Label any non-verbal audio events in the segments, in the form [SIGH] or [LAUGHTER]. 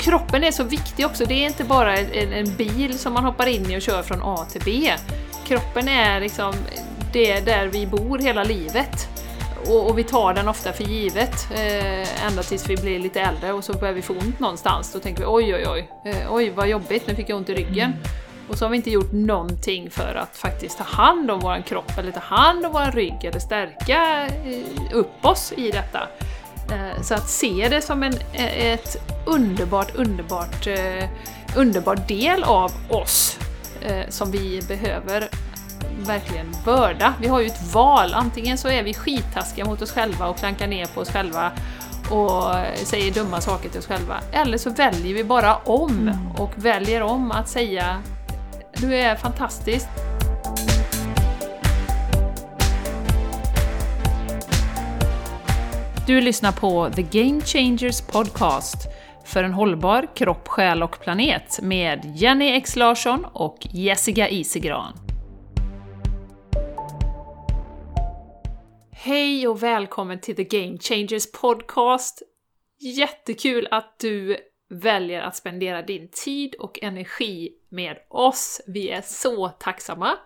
kroppen är så viktig också. Det är inte bara en, en bil som man hoppar in i och kör från A till B. Kroppen är liksom det där vi bor hela livet. Och, och vi tar den ofta för givet, eh, ända tills vi blir lite äldre och så börjar vi få ont någonstans. Då tänker vi oj oj oj, eh, oj vad jobbigt, nu fick jag ont i ryggen. Och så har vi inte gjort någonting för att faktiskt ta hand om vår kropp eller ta hand om vår rygg eller stärka eh, upp oss i detta. Eh, så att se det som en eh, ett underbart, underbart, underbart del av oss som vi behöver verkligen börda. Vi har ju ett val, antingen så är vi skittaskiga mot oss själva och klankar ner på oss själva och säger dumma saker till oss själva. Eller så väljer vi bara om mm. och väljer om att säga du är fantastisk. Du lyssnar på The Game Changers Podcast för en hållbar kropp, själ och planet med Jenny X Larsson och Jessica Isigran. Hej och välkommen till The Game Changers Podcast! Jättekul att du väljer att spendera din tid och energi med oss. Vi är så tacksamma!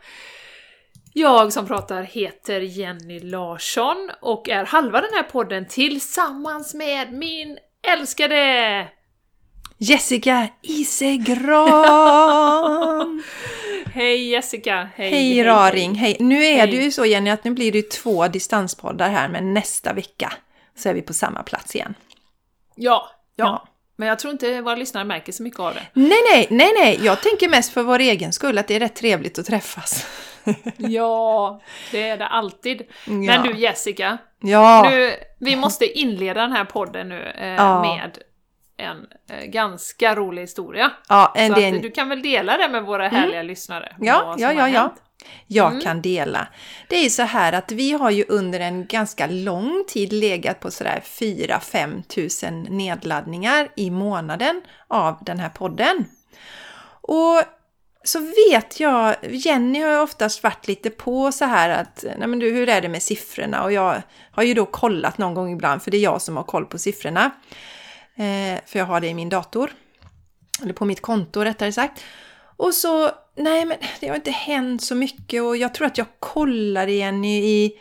Jag som pratar heter Jenny Larsson och är halva den här podden tillsammans med min älskade Jessica Isegran! [LAUGHS] hej Jessica! Hej, hej, hej Raring! Hej. Nu är hej. det ju så Jenny att nu blir det två distanspoddar här men nästa vecka så är vi på samma plats igen. Ja, ja. ja. Men jag tror inte våra lyssnare märker så mycket av det. Nej, nej, nej, nej. Jag tänker mest för vår egen skull, att det är rätt trevligt att träffas. [LAUGHS] ja, det är det alltid. Men ja. du Jessica, ja. nu, vi måste inleda den här podden nu eh, ja. med en eh, ganska rolig historia. Ja, en, så en... du kan väl dela det med våra mm. härliga mm. lyssnare? Ja, ja, ja, ja jag mm. kan dela. Det är ju så här att vi har ju under en ganska lång tid legat på sådär 4-5 tusen nedladdningar i månaden av den här podden. Och så vet jag, Jenny har ju oftast varit lite på så här att, nej men du hur är det med siffrorna? Och jag har ju då kollat någon gång ibland, för det är jag som har koll på siffrorna. Eh, för jag har det i min dator. Eller på mitt konto rättare sagt. Och så, nej men det har inte hänt så mycket och jag tror att jag kollar igen i, i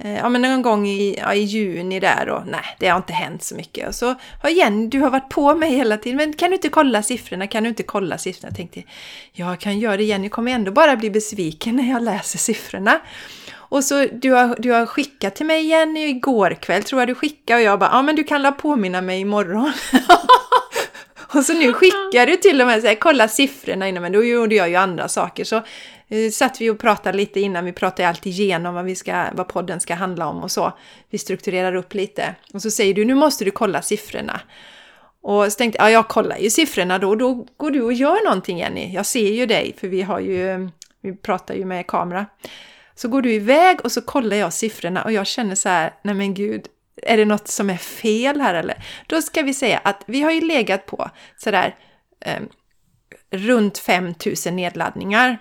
Eh, ja men någon gång i, ja, i juni där och nej, det har inte hänt så mycket. Och så har Jenny, du har varit på mig hela tiden, men kan du inte kolla siffrorna? Kan du inte kolla siffrorna? Jag tänkte, jag kan göra det, Jenny kommer ändå bara bli besviken när jag läser siffrorna. Och så du har, du har skickat till mig Jenny igår kväll tror jag du skickade och jag bara, ja men du kan la påminna mig imorgon. [LAUGHS] Och så nu skickar du till och med så här, kolla siffrorna innan, men då gjorde jag ju andra saker. Så nu satt vi och pratade lite innan, vi pratade ju alltid igenom vad, vi ska, vad podden ska handla om och så. Vi strukturerar upp lite. Och så säger du, nu måste du kolla siffrorna. Och så tänkte jag, ja jag kollar ju siffrorna då, då går du och gör någonting Jenny. Jag ser ju dig, för vi har ju, vi pratar ju med kamera. Så går du iväg och så kollar jag siffrorna och jag känner så här, nej men gud, är det något som är fel här eller? Då ska vi säga att vi har ju legat på sådär eh, runt 5000 nedladdningar.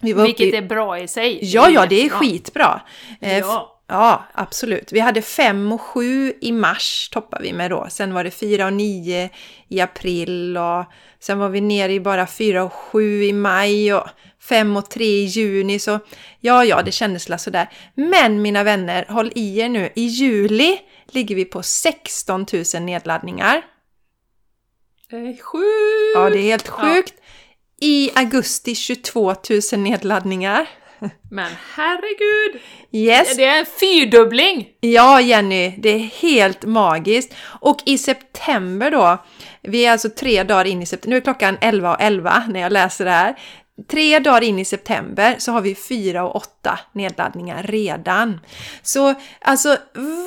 Vilket i, är bra i sig. Ja, ja, det är skitbra. Eh, ja. Ja, absolut. Vi hade 5 och 7 i mars toppade vi med då. Sen var det 4 och 9 i april och sen var vi nere i bara 4 och 7 i maj och 5 och 3 i juni. Så ja, ja, det kändes la sådär. Men mina vänner, håll i er nu. I juli ligger vi på 16 000 nedladdningar. Det är sjukt! Ja, det är helt sjukt. I augusti 22 000 nedladdningar. [LAUGHS] Men herregud! Yes. Det är en fyrdubbling! Ja, Jenny, det är helt magiskt. Och i september då, vi är alltså tre dagar in i september, nu är klockan 11.11 11 när jag läser det här. Tre dagar in i september så har vi fyra och åtta nedladdningar redan. Så alltså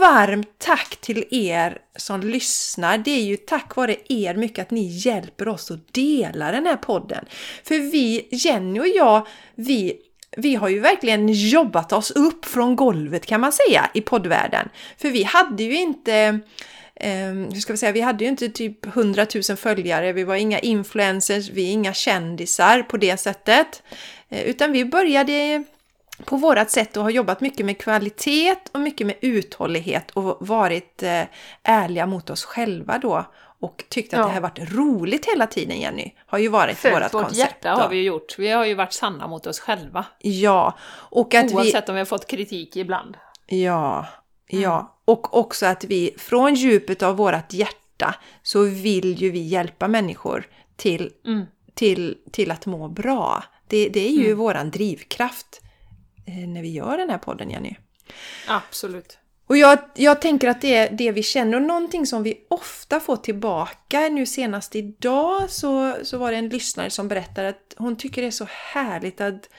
varmt tack till er som lyssnar. Det är ju tack vare er mycket att ni hjälper oss att dela den här podden. För vi, Jenny och jag, vi vi har ju verkligen jobbat oss upp från golvet kan man säga i poddvärlden. För vi hade ju inte hur ska vi säga, vi hade ju inte typ 100 000 följare, vi var inga influencers, vi är inga kändisar på det sättet. Eh, utan vi började på vårat sätt och har jobbat mycket med kvalitet och mycket med uthållighet och varit eh, ärliga mot oss själva då och tyckt att Ja. det här varit roligt hela tiden, Jenny. Har ju varit Följt vårt koncept. hjärta har vi ju gjort. Vi har ju varit sanna mot oss själva. Ja, och att vi... Oavsett om vi har fått kritik ibland. Ja, ja. Och också att vi från djupet av vårt hjärta så vill ju vi hjälpa människor till, Mm. till, till att må bra. Det, det är ju våran drivkraft eh, när vi gör den här podden, Jenny. Absolut. Och jag, jag tänker att det är det vi känner och någonting som vi ofta får tillbaka. Nu senast idag så, så var det en lyssnare som berättade att hon tycker det är så härligt att,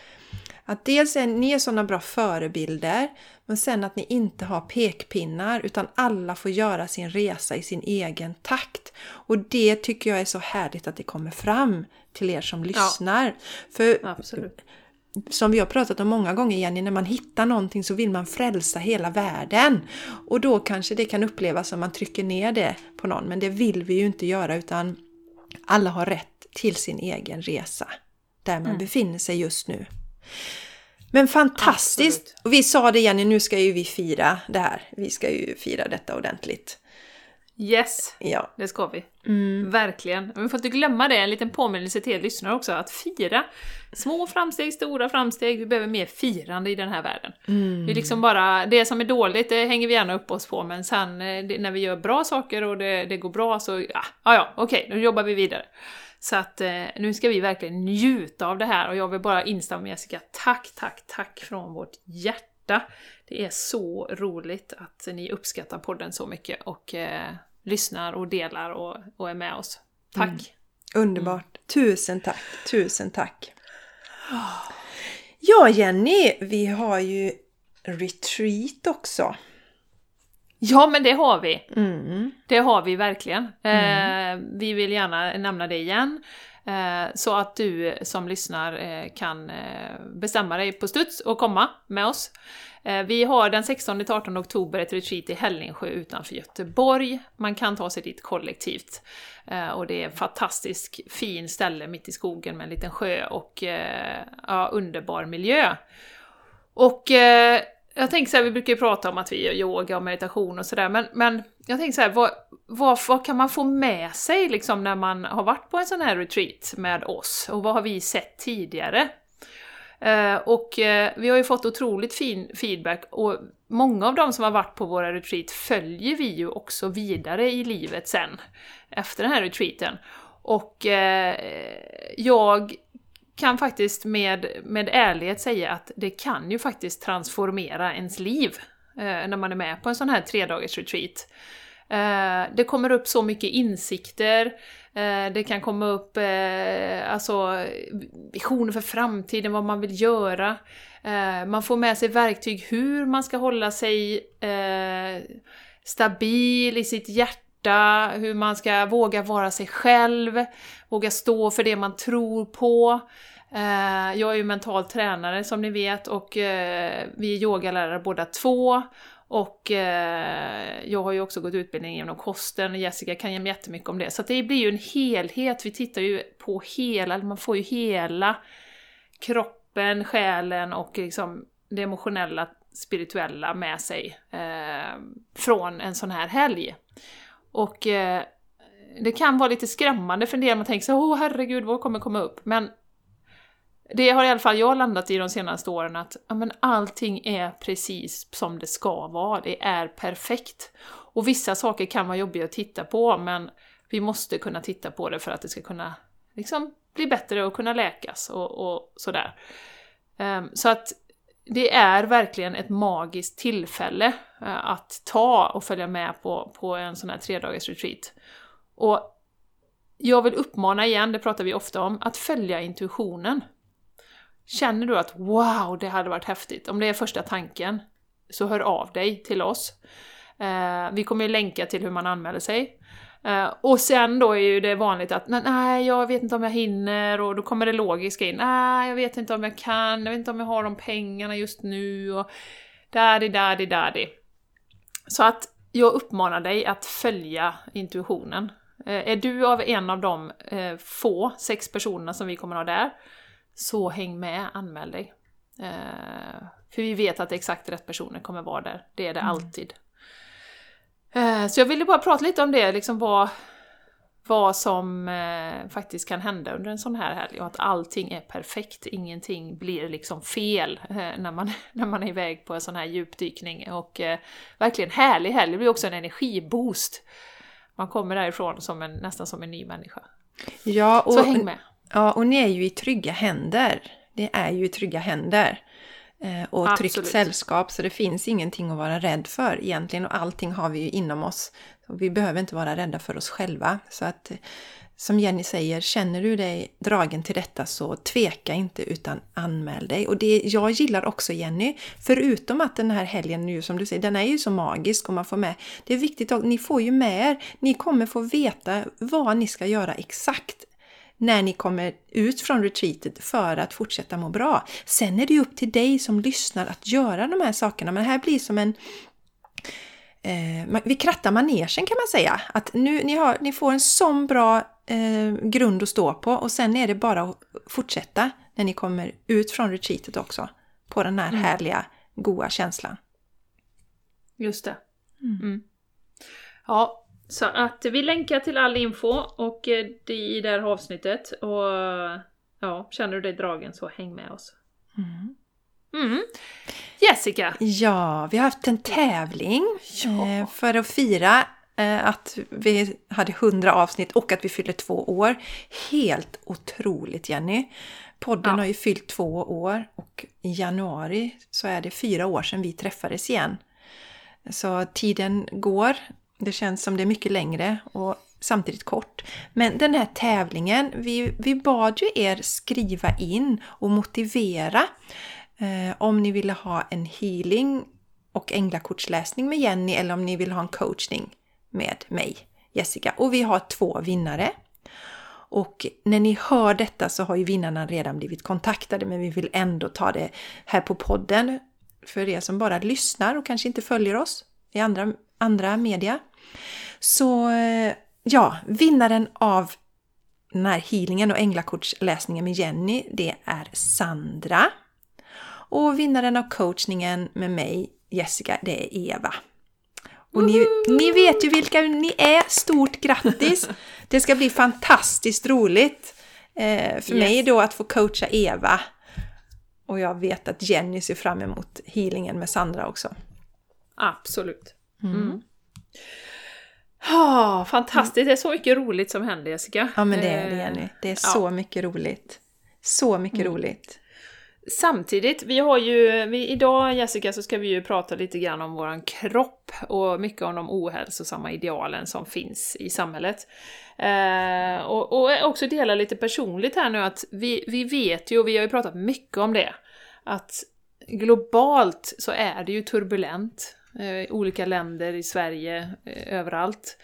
att dels är ni är sådana bra förebilder men sen att ni inte har pekpinnar utan alla får göra sin resa i sin egen takt. Och det tycker jag är så härligt att det kommer fram till er som lyssnar. För Absolut. som vi har pratat om många gånger Jenny, när man hittar någonting så vill man frälsa hela världen. Och då kanske det kan upplevas som man trycker ner det på någon, men det vill vi ju inte göra utan alla har rätt till sin egen resa. Där man befinner sig just nu. Men fantastiskt! Absolut. Och vi sa det Jenny, nu ska ju vi fira det här. Vi ska ju fira detta ordentligt. Yes, Ja. det ska vi. Verkligen. Men vi får inte glömma det, en liten påminnelse till er lyssnare också, att fira små framsteg, stora framsteg. Vi behöver mer firande i den här världen. Det är liksom bara, det som är dåligt, det hänger vi gärna upp oss på, men sen eh, det, när vi gör bra saker och det, det går bra så, ja, ja, okej, nu jobbar vi vidare. Så att eh, nu ska vi verkligen njuta av det här och jag vill bara instämma med Jessica. Tack, tack, tack från vårt hjärta. Det är så roligt att ni uppskattar podden så mycket och eh, lyssnar och delar och, och är med oss. Tack! Underbart! Tusen tack! Tusen tack! Ja Jenny, vi har ju retreat också. Ja, men det har vi! Mm. Det har vi verkligen. Eh, vi vill gärna nämna det igen. Eh, så att du som lyssnar eh, kan eh, bestämma dig på studs och komma med oss. Vi har den 16-18 oktober ett retreat i Hällingsjö utanför Göteborg. Man kan ta sig dit kollektivt. Och det är ett fantastiskt fin ställe mitt i skogen med en liten sjö och ja, underbar miljö. Och jag tänker så här, vi brukar ju prata om att vi gör yoga och meditation och sådär, men, men jag tänker så här, vad, vad, vad kan man få med sig liksom när man har varit på en sån här retreat med oss? Och vad har vi sett tidigare? Eh, och eh, vi har ju fått otroligt fin feedback och många av de som har varit på våra retreat följer vi ju också vidare i livet sen, efter den här retreaten. Och eh, jag kan faktiskt med, med ärlighet säga att det kan ju faktiskt transformera ens liv eh, när man är med på en sån här tredagars retreat. Eh, det kommer upp så mycket insikter, eh, det kan komma upp eh, alltså, visioner för framtiden, vad man vill göra. Eh, man får med sig verktyg hur man ska hålla sig eh, stabil i sitt hjärta, hur man ska våga vara sig själv, våga stå för det man tror på. Eh, jag är ju mental tränare som ni vet och eh, vi är yogalärare båda två. Och eh, jag har ju också gått utbildning genom kosten och Jessica kan ge jättemycket om det. Så det blir ju en helhet, vi tittar ju på hela, man får ju hela kroppen, själen och liksom det emotionella, spirituella med sig eh, från en sån här helg. Och eh, det kan vara lite skrämmande för en del, man tänker så åh herregud, vad kommer komma upp? Men det har i alla fall jag landat i de senaste åren att ja, men allting är precis som det ska vara, det är perfekt. Och vissa saker kan vara jobbiga att titta på, men vi måste kunna titta på det för att det ska kunna liksom, bli bättre och kunna läkas och, och sådär. Um, så att det är verkligen ett magiskt tillfälle eh, att ta och följa med på, på en sån här tredagars-retreat. Och jag vill uppmana igen, det pratar vi ofta om, att följa intuitionen. Känner du att wow, det hade varit häftigt, om det är första tanken, så hör av dig till oss. Eh, vi kommer ju länka till hur man anmäler sig. Eh, och sen då är ju det vanligt att nej, jag vet inte om jag hinner och då kommer det logiska in. Nej, jag vet inte om jag kan, jag vet inte om jag har de pengarna just nu och daddy, daddy, daddy. Så att jag uppmanar dig att följa intuitionen. Eh, är du av en av de eh, få, sex personerna som vi kommer ha där, så häng med, anmäl dig. För vi vet att exakt rätt personer kommer vara där, det är det Mm. alltid. Eh, så jag ville bara prata lite om det, liksom vad, vad som eh, faktiskt kan hända under en sån här helg och att allting är perfekt, ingenting blir liksom fel eh, när, man, [LAUGHS] när man är iväg på en sån här djupdykning. Och eh, verkligen härlig helg, det blir också en energiboost. Man kommer därifrån som en, nästan som en ny människa. Ja, och, Så häng med! Ja, och ni är ju i trygga händer. Det är ju i trygga händer. Eh, och Absolut. tryggt sällskap, så det finns ingenting att vara rädd för egentligen. Och allting har vi ju inom oss. Så vi behöver inte vara rädda för oss själva. Så att, eh, som Jenny säger, känner du dig dragen till detta så tveka inte utan anmäl dig. Och det jag gillar också Jenny, förutom att den här helgen nu som du säger, den är ju så magisk och man får med. Det är viktigt att ni får ju med er, ni kommer få veta vad ni ska göra exakt när ni kommer ut från retreatet för att fortsätta må bra. Sen är det ju upp till dig som lyssnar att göra de här sakerna, men det här blir som en eh, vi krattar manegen kan man säga. Att nu, ni, har, ni får en sån bra eh, grund att stå på och sen är det bara att fortsätta när ni kommer ut från retreatet också. På den här härliga, goa känslan. Just det. Mm. Ja, så att vi länkar till all info och eh, det i det här avsnittet. Och ja, känner du dig dragen så häng med oss. Mm. Jessica! Ja, vi har haft en tävling Ja. eh, för att fira eh, att vi hade 100 avsnitt och att vi fyllde två år. Helt otroligt Jenny! Podden Ja. har ju fyllt två år och i januari så är det fyra år sedan vi träffades igen. Så tiden går. Det känns som det är mycket längre och samtidigt kort. Men den här tävlingen, vi, vi bad ju er skriva in och motivera eh, om ni ville ha en healing och änglakortsläsning med Jenny eller om ni vill ha en coachning med mig, Jessica. Och vi har två vinnare. Och när ni hör detta så har ju vinnarna redan blivit kontaktade men vi vill ändå ta det här på podden för er som bara lyssnar och kanske inte följer oss i andra, andra media. Så eh, ja, vinnaren av den här healingen och änglakortsläsningen med Jenny, det är Sandra. Och vinnaren av coachningen med mig, Jessica, det är Eva. Och ni, ni vet ju vilka ni är. Stort grattis! [LAUGHS] Det ska bli fantastiskt roligt eh, för Yes. mig då att få coacha Eva. Och jag vet att Jenny ser fram emot healingen med Sandra också. Absolut. Mm. Ah, fantastiskt, det är så mycket roligt som händer Jessica. Ja men det är det Eh, Jenny. Det är ja. så mycket roligt. Så mycket Mm. roligt. Samtidigt, vi har ju, vi, idag Jessica så ska vi ju prata lite grann om våran kropp och mycket om de ohälsosamma idealen som finns i samhället. Eh, och, och också dela lite personligt här nu att vi, vi vet ju, och vi har ju pratat mycket om det, att globalt så är det ju turbulent. Eh, olika länder i Sverige, eh, överallt.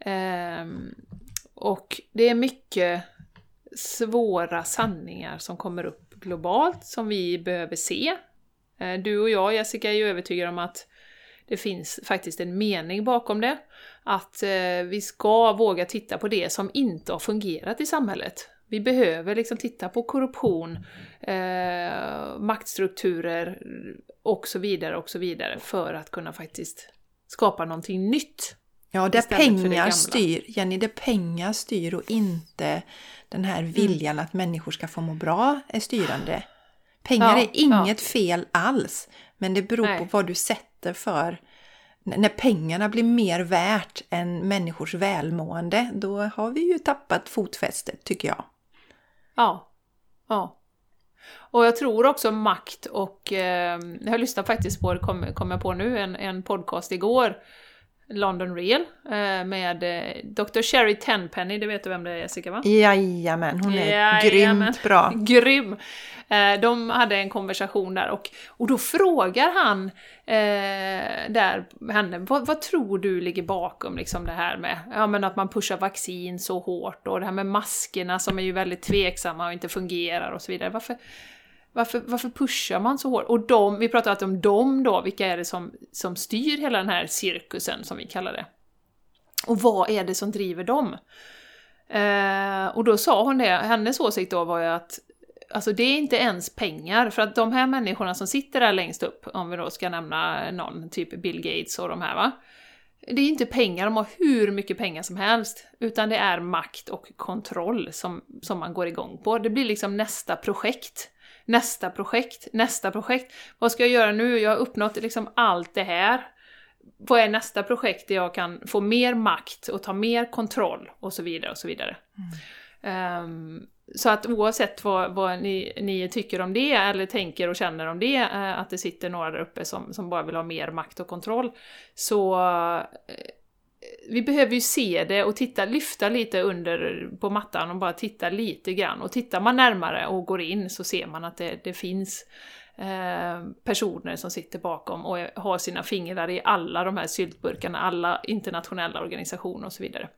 Ehm, och det är mycket svåra sanningar som kommer upp globalt som vi behöver se. Eh, du och jag, Jessica, är ju övertygade om att det finns faktiskt en mening bakom det. Att eh, vi ska våga titta på det som inte har fungerat i samhället. Vi behöver liksom titta på korruption, eh, maktstrukturer och så vidare och så vidare för att kunna faktiskt skapa någonting nytt. Ja, där det pengar styr, Jenny, där pengar styr och inte den här Mm. viljan att människor ska få må bra är styrande. Pengar Ja, är inget fel alls, men det beror på Nej. vad du sätter för... När pengarna blir mer värt än människors välmående, då har vi ju tappat fotfästet, tycker jag. Ja. Ja. Och jag tror också makt och... Eh, jag lyssnade faktiskt på, kom, kom jag på nu, en, en podcast igår, London Real, eh, med eh, Dr. Sherry Tenpenny, det vet du vem det är Jessica va? Jajamän, hon är Jajamän. grymt bra. [LAUGHS] Grym! Eh, de hade en konversation där och, och då frågar han eh, där henne, vad, vad tror du ligger bakom liksom det här med ja, men att man pushar vaccin så hårt och det här med maskerna som är ju väldigt tveksamma och inte fungerar och så vidare. Varför, varför, varför pushar man så hårt? Och de, vi pratar alltid om dem då, vilka är det som, som styr hela den här cirkusen som vi kallar det? Och vad är det som driver dem? Eh, och då sa hon det, hennes åsikt då var ju att Alltså det är inte ens pengar, för att de här människorna som sitter där längst upp, om vi då ska nämna någon, typ Bill Gates och de här va. det är inte pengar, de har hur mycket pengar som helst, utan det är makt och kontroll som, som man går igång på. Det blir liksom nästa projekt. Nästa projekt, nästa projekt. Vad ska jag göra nu? Jag har uppnått liksom allt det här. Vad är nästa projekt där jag kan få mer makt och ta mer kontroll och så vidare och så vidare. Mm. Um, så att oavsett vad, vad ni, ni, tycker om det eller tänker och känner om det, eh, att det sitter några där uppe som, som bara vill ha mer makt och kontroll, så eh, vi behöver ju se det och titta, lyfta lite under på mattan och bara titta lite grann. Och tittar man närmare och går in så ser man att det, det finns eh, personer som sitter bakom och har sina fingrar i alla de här syltburkarna, alla internationella organisationer och så vidare.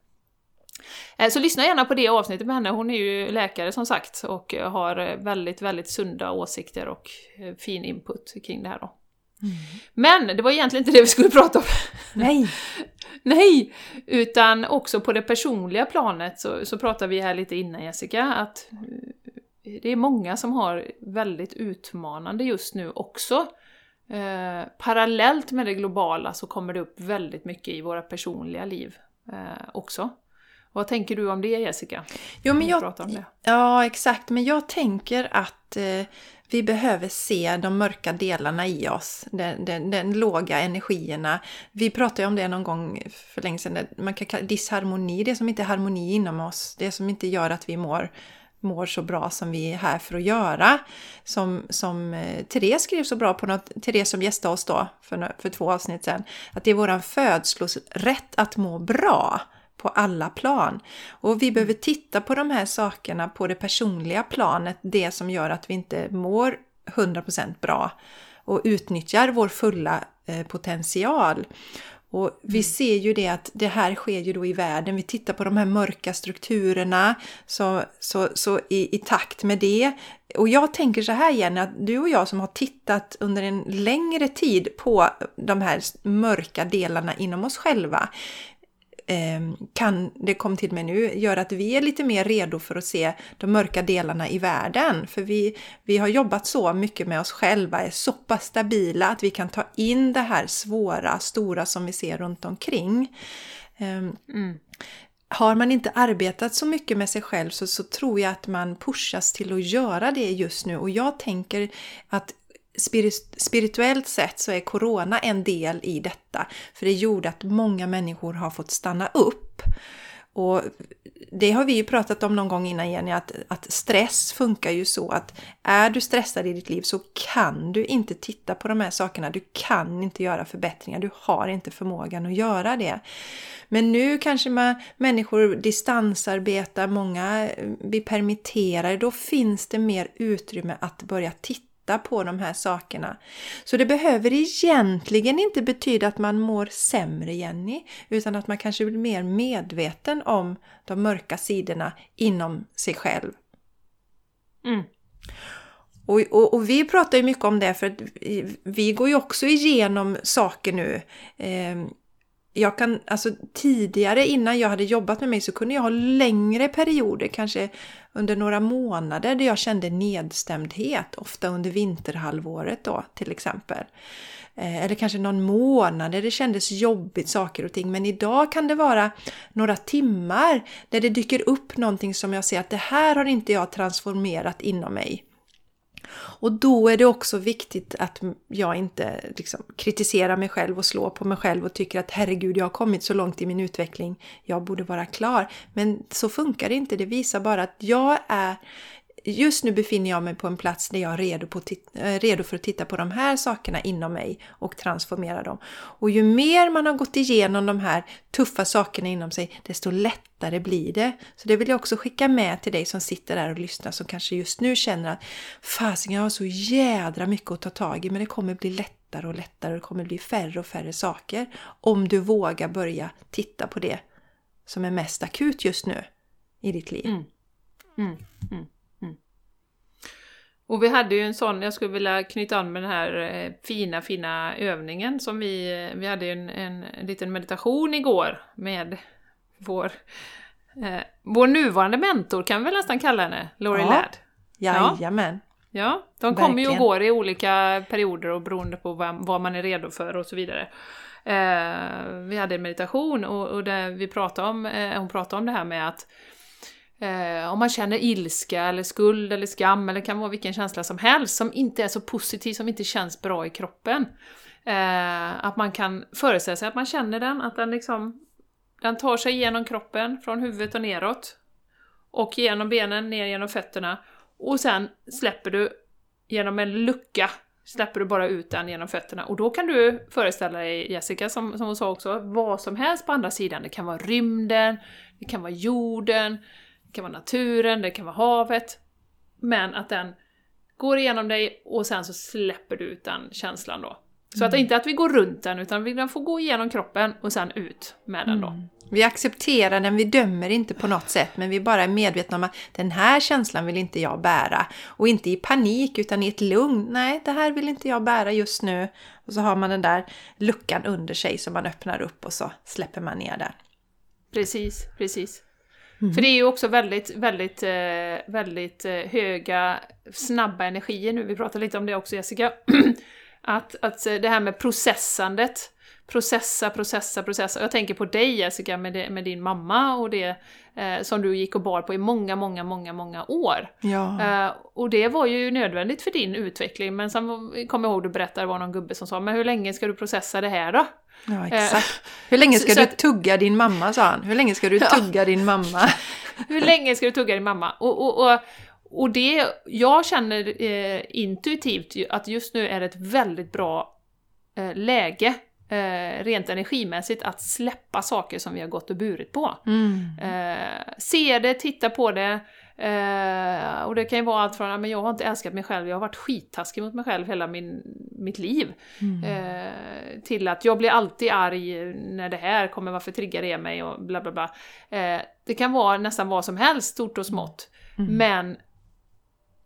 Eh, så lyssna gärna på det avsnittet med henne, hon är ju läkare som sagt och har eh, väldigt, väldigt sunda åsikter och eh, fin input kring det här då. Mm. Men det var egentligen inte det vi skulle [LAUGHS] prata om. Nej! [LAUGHS] Nej! Utan också på det personliga planet så, så pratar vi här lite innan Jessica, att eh, det är många som har väldigt utmanande just nu också. Eh, parallellt med det globala så kommer det upp väldigt mycket i våra personliga liv eh, också. Vad tänker du om det Jessica? Jo, men jag, Ja, exakt. Men jag tänker att eh, vi behöver se de mörka delarna i oss. Den, den, den, låga energierna. Vi pratade ju om det någon gång för länge sedan. Man kan kalla disharmoni, det som inte är harmoni inom oss. Det som inte gör att vi mår mår så bra som vi är här för att göra. Som, som eh, Therese skrev så bra på något, Therese som gästade oss då för, för två avsnitt sedan, att det är våran födslorätt att må bra på alla plan. Och vi behöver titta på de här sakerna på det personliga planet, det som gör att vi inte mår 100% bra och utnyttjar vår fulla eh, potential. Och vi mm. ser ju det att det här sker ju då i världen. Vi tittar på de här mörka strukturerna så, så, så i, i takt med det. Och jag tänker så här Jenny, att du och jag som har tittat under en längre tid på de här mörka delarna inom oss själva. Ehm, kan, det kom till mig nu, göra att vi är lite mer redo för att se de mörka delarna i världen. För vi, vi har jobbat så mycket med oss själva, är så pass stabila att vi kan ta in det här svåra, stora som vi ser runt omkring. Ehm, mm. Har man inte arbetat så mycket med sig själv så, så tror jag att man pushas till att göra det just nu. Och jag tänker att spirituellt sett så är Corona en del i detta. För det gjorde att många människor har fått stanna upp. Och det har vi ju pratat om någon gång innan Jenny, att, att stress funkar ju så att är du stressad i ditt liv så kan du inte titta på de här sakerna. Du kan inte göra förbättringar. Du har inte förmågan att göra det. Men nu kanske man, människor distansarbetar, många eh, blir permitterade. Då finns det mer utrymme att börja titta titta på de här sakerna. Så det behöver egentligen inte betyda att man mår sämre Jenny, utan att man kanske blir mer medveten om de mörka sidorna inom sig själv. Mm. Och, och, och, vi pratar ju mycket om det för att vi går ju också igenom saker nu. Eh, jag kan, alltså tidigare innan jag hade jobbat med mig så kunde jag ha längre perioder, kanske under några månader där jag kände nedstämdhet, ofta under vinterhalvåret då till exempel. Eh, eller kanske någon månad där det kändes jobbigt saker och ting. Men idag kan det vara några timmar där det dyker upp någonting som jag ser att det här har inte jag transformerat inom mig. Och då är det också viktigt att jag inte liksom kritiserar mig själv och slår på mig själv och tycker att herregud, jag har kommit så långt i min utveckling, jag borde vara klar. Men så funkar det inte, det visar bara att jag är just nu befinner jag mig på en plats där jag är redo, på eh, redo för att titta på de här sakerna inom mig och transformera dem. Och ju mer man har gått igenom de här tuffa sakerna inom sig, desto lättare blir det. Så det vill jag också skicka med till dig som sitter där och lyssnar som kanske just nu känner att fasen, jag har så jädra mycket att ta tag i, men det kommer bli lättare och lättare och det kommer bli färre och färre saker om du vågar börja titta på det som är mest akut just nu i ditt liv. Mm. Mm. Mm. Och vi hade ju en sån, jag skulle vilja knyta an med den här eh, fina, fina övningen som vi, eh, vi hade en, en, en liten meditation igår med vår, eh, vår nuvarande mentor, kan vi väl nästan kalla henne, Laurie ja. Ladd. Jajamän. Ja, de kommer ju och går i olika perioder och beroende på vad, vad man är redo för och så vidare. Eh, vi hade en meditation och, och vi pratade om, eh, hon pratade om det här med att eh, om man känner ilska eller skuld eller skam eller kan vara vilken känsla som helst som inte är så positiv, som inte känns bra i kroppen. Eh, att man kan föreställa sig att man känner den, att den liksom den tar sig igenom kroppen från huvudet och neråt. Och genom benen, ner genom fötterna. Och sen släpper du genom en lucka släpper du bara ut den genom fötterna. Och då kan du föreställa dig, Jessica, som, som hon sa också, vad som helst på andra sidan. Det kan vara rymden, det kan vara jorden, kan vara naturen, det kan vara havet. Men att den går igenom dig och sen så släpper du ut den känslan då. Så att det inte att vi går runt den, utan den får gå igenom kroppen och sen ut med den då. Mm. Vi accepterar den, vi dömer inte på något sätt, men vi bara är medvetna om att den här känslan vill inte jag bära. Och inte i panik, utan i ett lugn. Nej, det här vill inte jag bära just nu. Och så har man den där luckan under sig som man öppnar upp och så släpper man ner där. Precis, precis. Mm. För det är ju också väldigt, väldigt, eh, väldigt eh, höga, snabba energier nu. Vi pratade lite om det också Jessica. [CLEARS THROAT] Att, att det här med processandet, processa, processa, processa. Jag tänker på dig Jessica med, det, med din mamma och det eh, som du gick och bar på i många, många, många, många år. Ja. Eh, och det var ju nödvändigt för din utveckling, men sen kommer jag ihåg du berättade, det var någon gubbe som sa “men hur länge ska du processa det här då?” Ja, exakt. Eh, [LAUGHS] hur länge ska så, du tugga din mamma, sa han. Hur länge ska du [LAUGHS] tugga ja. din mamma? [LAUGHS] hur länge ska du tugga din mamma? Och, och, och, och det, jag känner eh, intuitivt att just nu är det ett väldigt bra eh, läge eh, rent energimässigt att släppa saker som vi har gått och burit på. Mm. Eh, se det, titta på det. Eh, och det kan ju vara allt från att jag har inte älskat mig själv, jag har varit skittaskig mot mig själv hela min, mitt liv. Mm. Eh, till att jag blir alltid arg när det här kommer, varför triggar det mig och bla bla bla. det kan vara nästan vad som helst, stort och smått. Mm. Men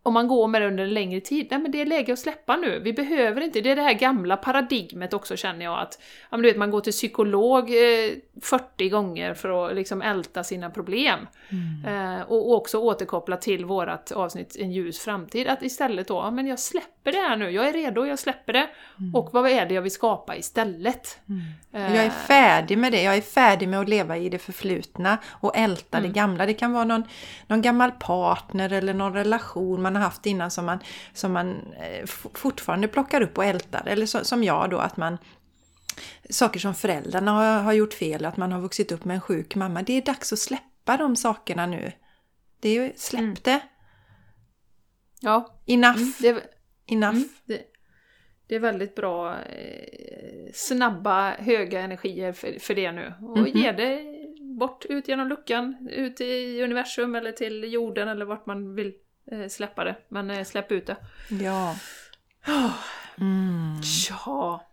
om man går med det under en längre tid, nej men det är läge att släppa nu. Vi behöver inte, det är det här gamla paradigmet också känner jag att, ja men du vet man går till psykolog eh, 40 gånger för att liksom älta sina problem. Mm. Eh, och också återkoppla till vårat avsnitt En ljus framtid, att istället då, ja men jag släpper det här nu, jag är redo, jag släpper det. Mm. Och vad är det jag vill skapa istället? Mm. Eh, jag är färdig med det, jag är färdig med att leva i det förflutna och älta det mm. gamla. Det kan vara någon, någon gammal partner eller någon relation man har haft innan som man, som man eh, fortfarande plockar upp och ältar. Eller så, som jag då, att man saker som föräldrarna har, har gjort fel, att man har vuxit upp med en sjuk mamma. Det är dags att släppa de sakerna nu. Det är ju, släpp mm. det! Ja. Enough! Mm, det, Enough! Mm, det, det, är väldigt bra, eh, snabba, höga energier för, för det nu. Och mm -hmm. ge det bort, ut genom luckan, ut i universum eller till jorden eller vart man vill släppa det. Men eh, släpp ut det. Ja. Mm. Ja.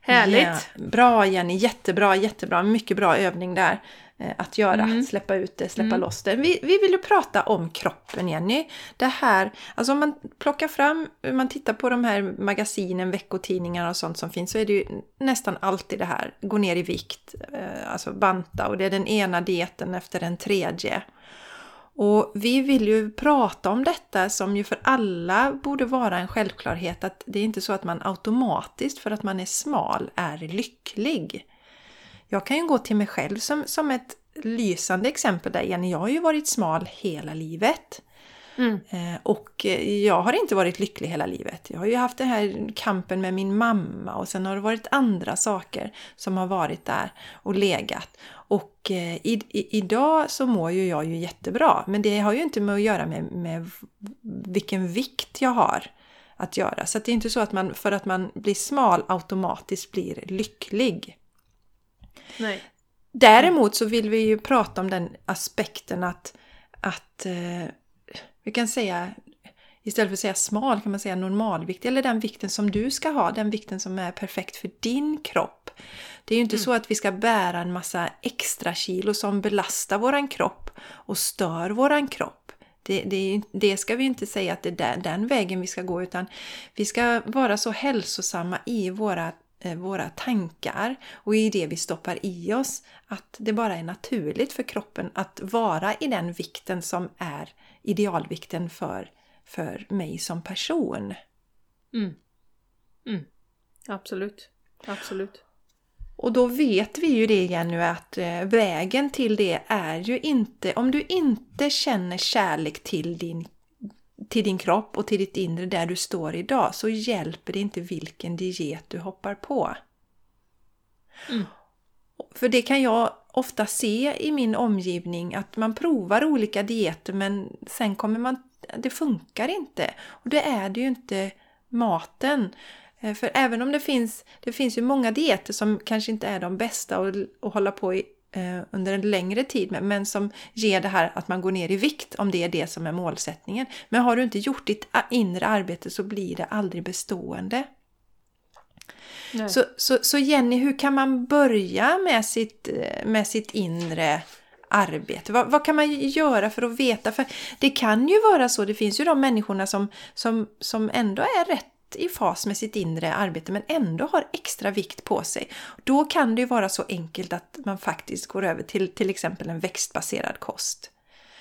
Härligt! Yeah. Bra Jenny, jättebra, jättebra. Mycket bra övning där eh, att göra. Mm. Släppa ut det, släppa mm. loss det. Vi, vi vill ju prata om kroppen Jenny. Det här, alltså om man plockar fram, man tittar på de här magasinen, veckotidningarna och sånt som finns så är det ju nästan alltid det här, gå ner i vikt, alltså banta och det är den ena dieten efter den tredje. Och vi vill ju prata om detta som ju för alla borde vara en självklarhet att det är inte så att man automatiskt för att man är smal är lycklig. Jag kan ju gå till mig själv som, som ett lysande exempel där Jenny. Jag har ju varit smal hela livet. Mm. Eh, och jag har inte varit lycklig hela livet. Jag har ju haft den här kampen med min mamma och sen har det varit andra saker som har varit där och legat. Och eh, i, i, idag så mår ju jag ju jättebra, men det har ju inte med att göra med, med vilken vikt jag har att göra. Så det är inte så att man för att man blir smal automatiskt blir lycklig. Nej. Däremot så vill vi ju prata om den aspekten att, att eh, vi kan säga Istället för att säga smal kan man säga normalvikt eller den vikten som du ska ha, den vikten som är perfekt för din kropp. Det är ju inte mm. så att vi ska bära en massa extra kilo som belastar våran kropp och stör våran kropp. Det, det, det ska vi inte säga att det är den, den vägen vi ska gå utan vi ska vara så hälsosamma i våra eh, våra tankar och i det vi stoppar i oss. Att det bara är naturligt för kroppen att vara i den vikten som är idealvikten för, för mig som person. Mm. Mm. Absolut. Absolut. Och då vet vi ju det igen nu att eh, vägen till det är ju inte, om du inte känner kärlek till din, till din kropp och till ditt inre där du står idag så hjälper det inte vilken diet du hoppar på. Mm. För det kan jag ofta se i min omgivning att man provar olika dieter men sen kommer man, det funkar inte. Och det är det ju inte maten. Eh, för även om det finns, det finns ju många dieter som kanske inte är de bästa att, att hålla på i, eh, under en längre tid med, men som ger det här att man går ner i vikt om det är det som är målsättningen. Men har du inte gjort ditt inre arbete så blir det aldrig bestående. Så, så, så Jenny, hur kan man börja med sitt, med sitt inre arbete? Vad, vad, kan man göra för att veta? För det kan ju vara så, det finns ju de människorna som, som, som ändå är rätt i fas med sitt inre arbete men ändå har extra vikt på sig. Då kan det ju vara så enkelt att man faktiskt går över till till exempel en växtbaserad kost.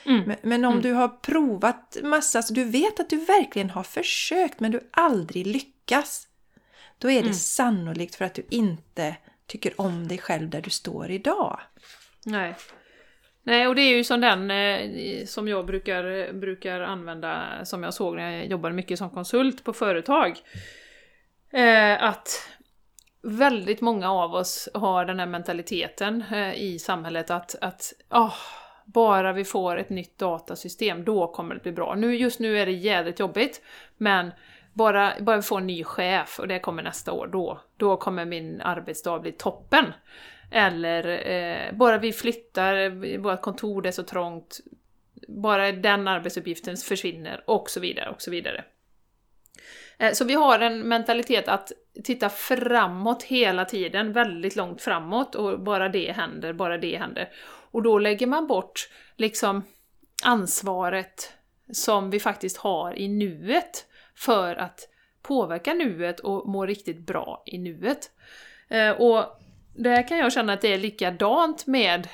Mm. Men, men, om mm. du har provat massa, så du vet att du verkligen har försökt men du aldrig lyckas. Då är det mm. sannolikt för att du inte tycker om dig själv där du står idag. Nej. Nej, och det är ju som den eh, som jag brukar, brukar använda, som jag såg när jag jobbade mycket som konsult på företag. Eh, att väldigt många av oss har den här mentaliteten eh, i samhället att, att oh, bara vi får ett nytt datasystem, då kommer det bli bra. Nu, just nu är det jävligt jobbigt, men bara, bara vi får en ny chef och det kommer nästa år, då, då kommer min arbetsdag bli toppen. Eller eh, bara vi flyttar, vårt kontor är så trångt, bara den arbetsuppgiften försvinner och så vidare och så vidare. Eh, så vi har en mentalitet att titta framåt hela tiden, väldigt långt framåt och bara det händer, bara det händer. Och då lägger man bort liksom ansvaret som vi faktiskt har i nuet för att påverka nuet och må riktigt bra i nuet. Eh, och där kan jag känna att det är likadant med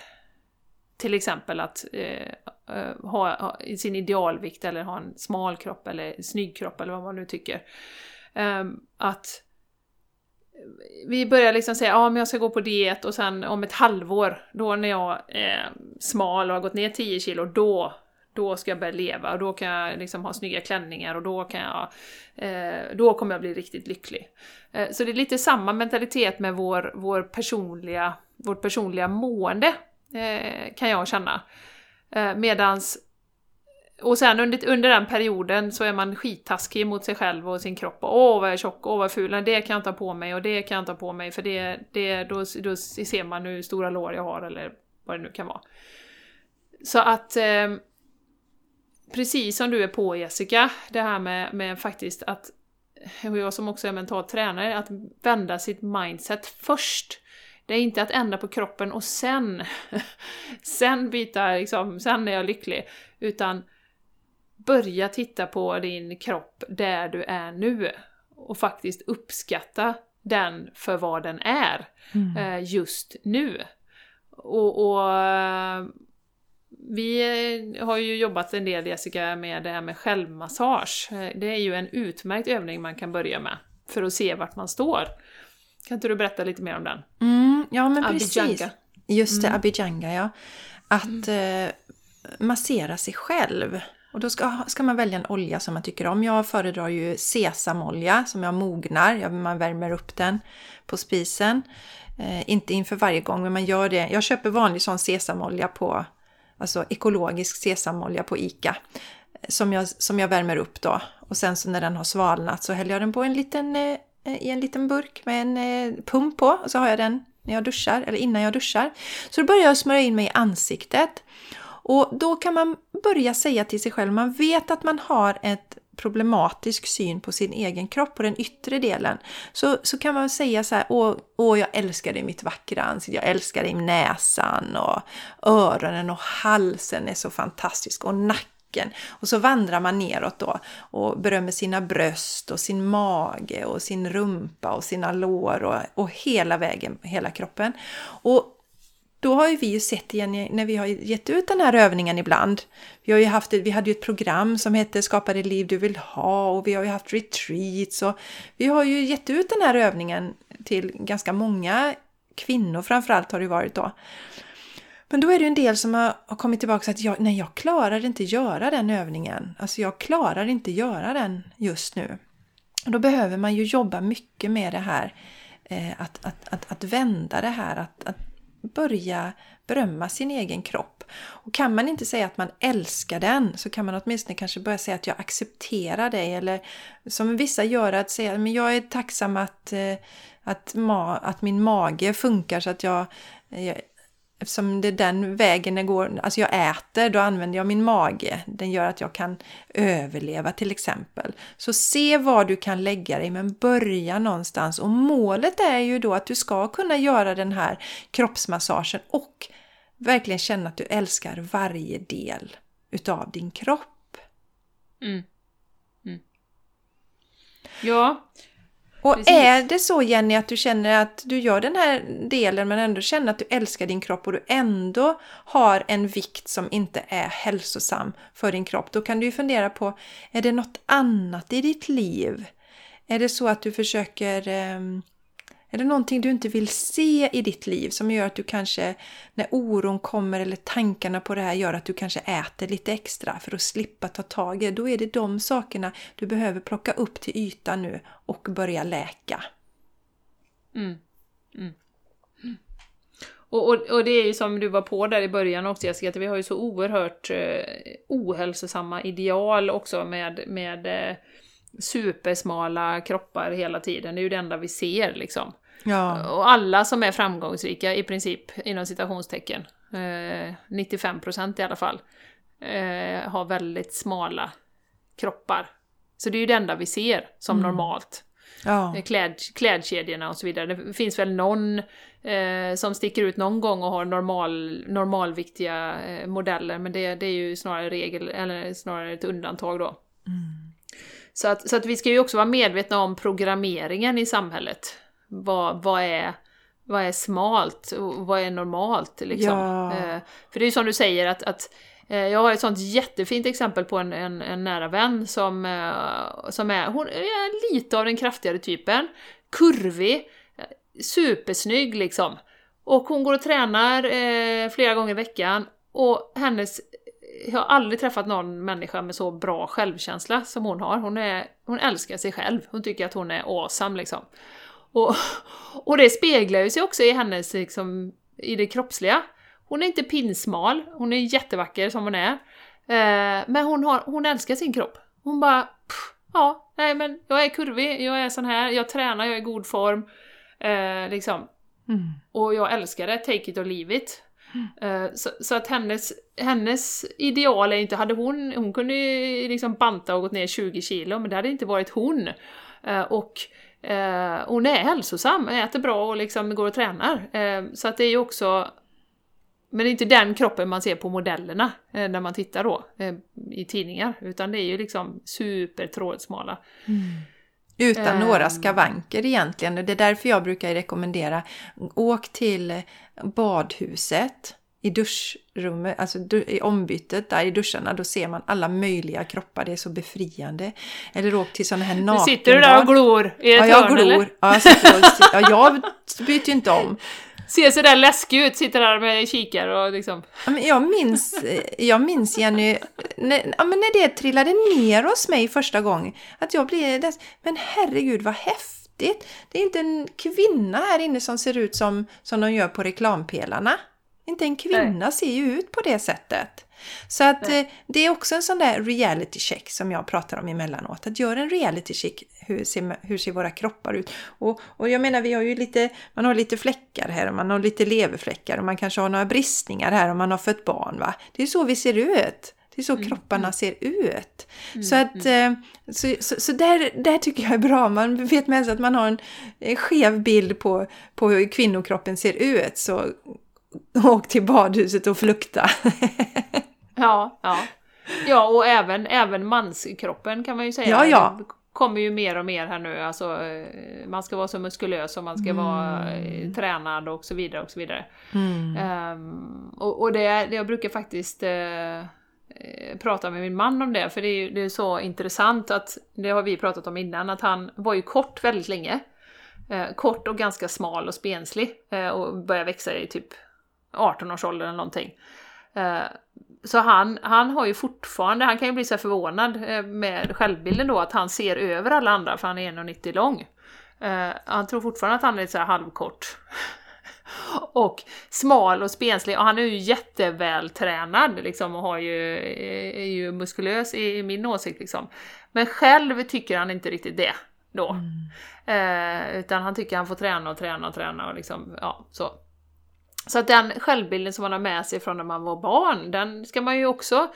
till exempel att eh, eh ha, ha, sin idealvikt eller ha en smal kropp eller snygg kropp eller vad man nu tycker. Eh, att vi börjar liksom säga ja men jag ska gå på diet och sen om ett halvår, då när jag är smal och har gått ner 10 kilo, då då ska jag börja leva och då kan jag liksom ha snygga klänningar och då kan jag... Eh, då kommer jag bli riktigt lycklig. Eh, så det är lite samma mentalitet med vår, vår personliga, vårt personliga mående, eh, kan jag känna. Eh, medans... Och sen under, under den perioden så är man skittaskig mot sig själv och sin kropp. Och, Åh vad jag är tjock, åh vad ful, Nej, det kan jag inte ha på mig och det kan jag inte ha på mig för det, det, då, då ser man hur stora lår jag har eller vad det nu kan vara. Så att eh, precis som du är på Jessica, det här med, med faktiskt att, och jag som också är mental tränare, att vända sitt mindset först. Det är inte att ändra på kroppen och sen, [LAUGHS] sen byta, liksom, sen är jag lycklig. Utan börja titta på din kropp där du är nu och faktiskt uppskatta den för vad den är mm. Eh, just nu. Och, och vi har ju jobbat en del Jessica med det här med självmassage. Det är ju en utmärkt övning man kan börja med för att se vart man står. Kan inte du berätta lite mer om den? Mm, ja men Abhyjanga. precis. Just det, mm. Abhyjanga ja. Att mm. eh, massera sig själv. Och då ska, ska man välja en olja som man tycker om. Jag föredrar ju sesamolja som jag mognar. man värmer upp den på spisen. Eh, inte inför varje gång, men man gör det. Jag köper vanlig sån sesamolja på alltså ekologisk sesamolja på ICA eh, som jag, som jag värmer upp då. Och sen så när den har svalnat så häller jag den på en liten, eh, eh, i en liten burk med en eh, pump på och så har jag den när jag duschar eller innan jag duschar. Så då börjar jag smörja in mig i ansiktet. Och då kan man börja säga till sig själv, man vet att man har ett problematisk syn på sin egen kropp, på den yttre delen, så, så kan man säga så här, åh, åh, jag älskar dig mitt vackra ansikte, jag älskar dig näsan och öronen och halsen är så fantastisk och nacken. Och så vandrar man neråt då och berömmer sina bröst och sin mage och sin rumpa och sina lår och, och hela vägen, hela kroppen. Och då har ju vi ju sett igen när vi har gett ut den här övningen ibland. Vi, har ju haft, vi hade ju ett program som hette Skapa det liv du vill ha och vi har ju haft retreats och vi har ju gett ut den här övningen till ganska många kvinnor framförallt har det varit då. Men då är det en del som har, har kommit tillbaka och sagt att jag, nej, jag klarar inte göra den övningen. Alltså jag klarar inte göra den just nu. Och då behöver man ju jobba mycket med det här eh, att, att, att, att vända det här, att, att börja berömma sin egen kropp. Och kan man inte säga att man älskar den så kan man åtminstone kanske börja säga att jag accepterar dig. Eller som vissa gör, att säga att jag är tacksam att, eh, att, ma att min mage funkar så att jag, jag Eftersom det är den vägen det går, alltså jag äter, då använder jag min mage. Den gör att jag kan överleva till exempel. Så se var du kan lägga dig, men börja någonstans. Och målet är ju då att du ska kunna göra den här kroppsmassagen och verkligen känna att du älskar varje del utav din kropp. Mm. Mm. Ja, och Precis. är det så Jenny att du känner att du gör den här delen men ändå känner att du älskar din kropp och du ändå har en vikt som inte är hälsosam för din kropp, då kan du ju fundera på, är det något annat i ditt liv? Är det så att du försöker um, är det någonting du inte vill se i ditt liv som gör att du kanske, när oron kommer eller tankarna på det här gör att du kanske äter lite extra för att slippa ta tag i det, då är det de sakerna du behöver plocka upp till ytan nu och börja läka. Mm. Mm. Och, och, och, det är ju som du var på där i början också Jessica, att vi har ju så oerhört eh, ohälsosamma ideal också med, med eh, supersmala kroppar hela tiden. Det är ju det enda vi ser liksom. Ja. Och alla som är framgångsrika i princip, inom citationstecken, eh, 95% i alla fall, eh, har väldigt smala kroppar. Så det är ju det enda vi ser som mm. normalt. Ja. Eh, kläd, klädkedjorna och så vidare. Det finns väl någon eh, som sticker ut någon gång och har normal, normalviktiga eh, modeller, men det, det är ju snarare regel, eller snarare ett undantag då. Mm. Så att, så att vi ska ju också vara medvetna om programmeringen i samhället. Vad, vad, är, vad är smalt och vad är normalt? Liksom. Ja. Eh, för det är ju som du säger att, att eh, jag har ett sånt jättefint exempel på en, en, en nära vän som, eh, som är, hon är lite av den kraftigare typen, kurvig, supersnygg liksom. Och hon går och tränar eh, flera gånger i veckan och hennes jag har aldrig träffat någon människa med så bra självkänsla som hon har. Hon, är, hon älskar sig själv. Hon tycker att hon är awesome liksom. Och, och det speglar ju sig också i hennes, liksom, i det kroppsliga. Hon är inte pinsmal, hon är jättevacker som hon är. Eh, men hon, har, hon älskar sin kropp. Hon bara, pff, ja, nej men jag är kurvig, jag är sån här, jag tränar, jag är i god form. Eh, liksom. Mm. Och jag älskar det, take it or leave it. Eh, så, så, att hennes, hennes ideal är inte, hade hon, hon kunde ju liksom banta och gått ner 20 kilo, men det hade inte varit hon. Eh, och eh, hon är hälsosam, äter bra och liksom går och tränar. Så att det är ju också men det är inte den kroppen man ser på modellerna när man tittar då i tidningar, utan det är ju liksom supertrådsmala. Mm. Utan um, några skavanker egentligen. Det är därför jag brukar rekommendera åk till badhuset i duschrummet, alltså i ombytet där i duscharna, då ser man alla möjliga kroppar. Det är så befriande. Eller åk till sådana här nakenbad. Sitter du där och glor i ett ja, jag hörn, glor. Eller? Ja, jag, sitter och, ja, jag byter ju inte om. Ser sådär läskig ut, sitter där med kikare och liksom... Jag minns, jag minns Jenny, när, ja, men när det trillade ner hos mig första gången, att jag blev... Men herregud vad häftigt! Det är inte en kvinna här inne som ser ut som, som de gör på reklampelarna. Inte en kvinna Nej. ser ju ut på det sättet. Så att. Eh, det är också en sån där reality check som jag pratar om emellanåt. Att göra en reality check, hur ser, hur ser våra kroppar ut? Och, och jag menar, vi har ju lite, man har lite fläckar här och man har lite leverfläckar och man kanske har några bristningar här om man har fött barn. Va? Det är så vi ser ut. Det är så mm, kropparna mm. ser ut. Mm, så att, mm. Eh, så, så, så, där, där tycker jag är bra. Man vet med sig att man har en, en skev bild på, på hur kvinnokroppen ser ut. Så åk till badhuset och flukta. [LAUGHS] Ja, ja. Ja, och även, även manskroppen kan man ju säga. Ja, ja. Det kommer ju mer och mer här nu. Alltså, eh, man ska vara så muskulös och man ska mm. vara eh, tränad och så vidare. och så vidare. Mm. Um, och, och det, det, jag brukar faktiskt uh, prata med min man om det, för det är, det är så intressant att, det har vi pratat om innan, att han var ju kort väldigt länge. Eh, kort och ganska smal och spenslig eh, och börjar växa i typ 18 års ålder eller någonting. Eh, så han, han har ju fortfarande, han kan ju bli så förvånad eh, med självbilden då att han ser över alla andra för han är 1,90 lång. Uh, han tror fortfarande att han är lite så halvkort. [LAUGHS] och smal och spenslig och han är ju jättevältränad liksom och har ju, är ju muskulös i min åsikt liksom. Men själv tycker han inte riktigt det då. Mm. Uh, utan han tycker han får träna och träna och träna och liksom, ja så. Så att den självbilden som man har med sig från när man var barn, den ska man ju också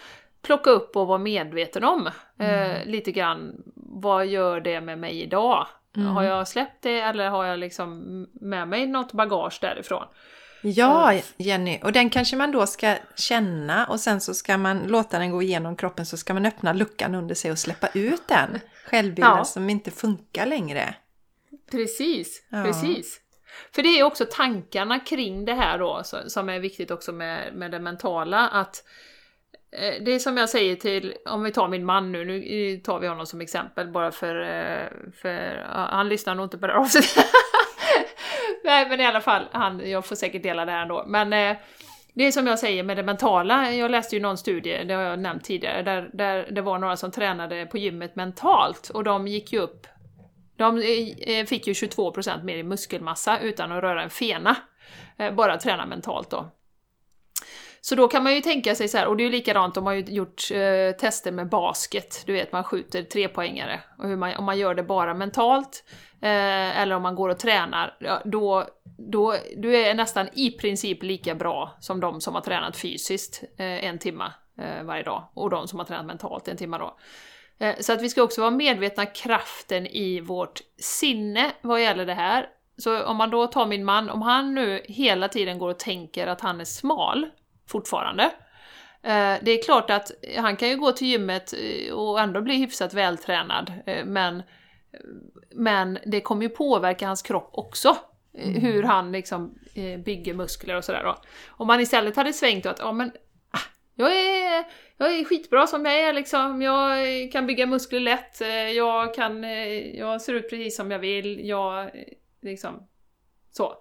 plocka upp och vara medveten om. Mm. Eh, lite grann, vad gör det med mig idag? Mm. Har jag släppt det eller har jag liksom med mig något bagage därifrån? Ja, Jenny, och den kanske man då ska känna och sen så ska man låta den gå igenom kroppen så ska man öppna luckan under sig och släppa ut den självbilden ja. som inte funkar längre. Precis, ja. precis. För det är också tankarna kring det här då som är viktigt också med, med det mentala att eh, det är som jag säger till, om vi tar min man nu, nu eh, tar vi honom som exempel bara för, eh, för han lyssnar nog inte på det här. [LAUGHS] Nej men i alla fall, han, jag får säkert dela det här ändå. Men det är som jag säger med det mentala, jag läste ju någon studie, det har jag nämnt tidigare, där, där det var några som tränade på gymmet mentalt och de gick ju upp, de eh, eh, fick ju 22% mer i muskelmassa utan att röra en fena. Eh, bara träna mentalt då. Så då kan man ju tänka sig så här, och det är ju likadant, de har ju gjort eh, tester med basket, du vet man skjuter trepoängare, och hur man, om man gör det bara mentalt, eh, eller om man går och tränar, ja, då, då du är nästan i princip lika bra som de som har tränat fysiskt eh, en timme eh, varje dag, och de som har tränat mentalt en timme då. Eh, så att vi ska också vara medvetna kraften i vårt sinne vad gäller det här. Så om man då tar min man, om han nu hela tiden går och tänker att han är smal, fortfarande. Eh, det är klart att han kan ju gå till gymmet eh, och ändå bli hyfsat vältränad, men, men det kommer ju påverka hans kropp också. Mm. Hur han liksom bygger muskler och sådär då. Om man istället hade svängt och att ja men ah, jag är, jag är skitbra som jag är liksom, jag kan bygga muskler lätt, jag kan, jag ser ut precis som jag vill, jag liksom så.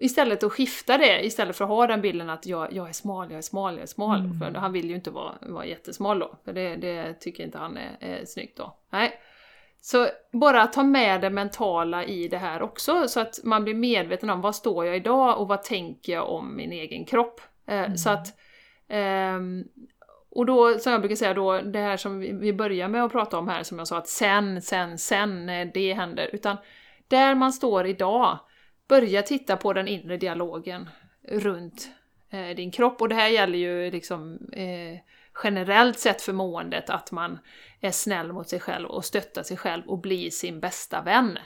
Istället att skifta det, istället för att ha den bilden att jag, jag är smal, jag är smal, jag är smal. Mm. För han vill ju inte vara, vara jättesmal då, för det, det tycker inte han är, är snyggt då. Nej. Så bara ta med det mentala i det här också, så att man blir medveten om vad står jag idag och vad tänker jag om min egen kropp. Eh, mm. Så att... Eh, och då, som jag brukar säga då, det här som vi börjar med att prata om här, som jag sa att sen, sen, sen, eh, det händer. Utan där man står idag, börja titta på den inre dialogen runt eh, din kropp. Och det här gäller ju liksom eh, generellt sett för måendet, att man är snäll mot sig själv och stöttar sig själv och blir sin bästa vän.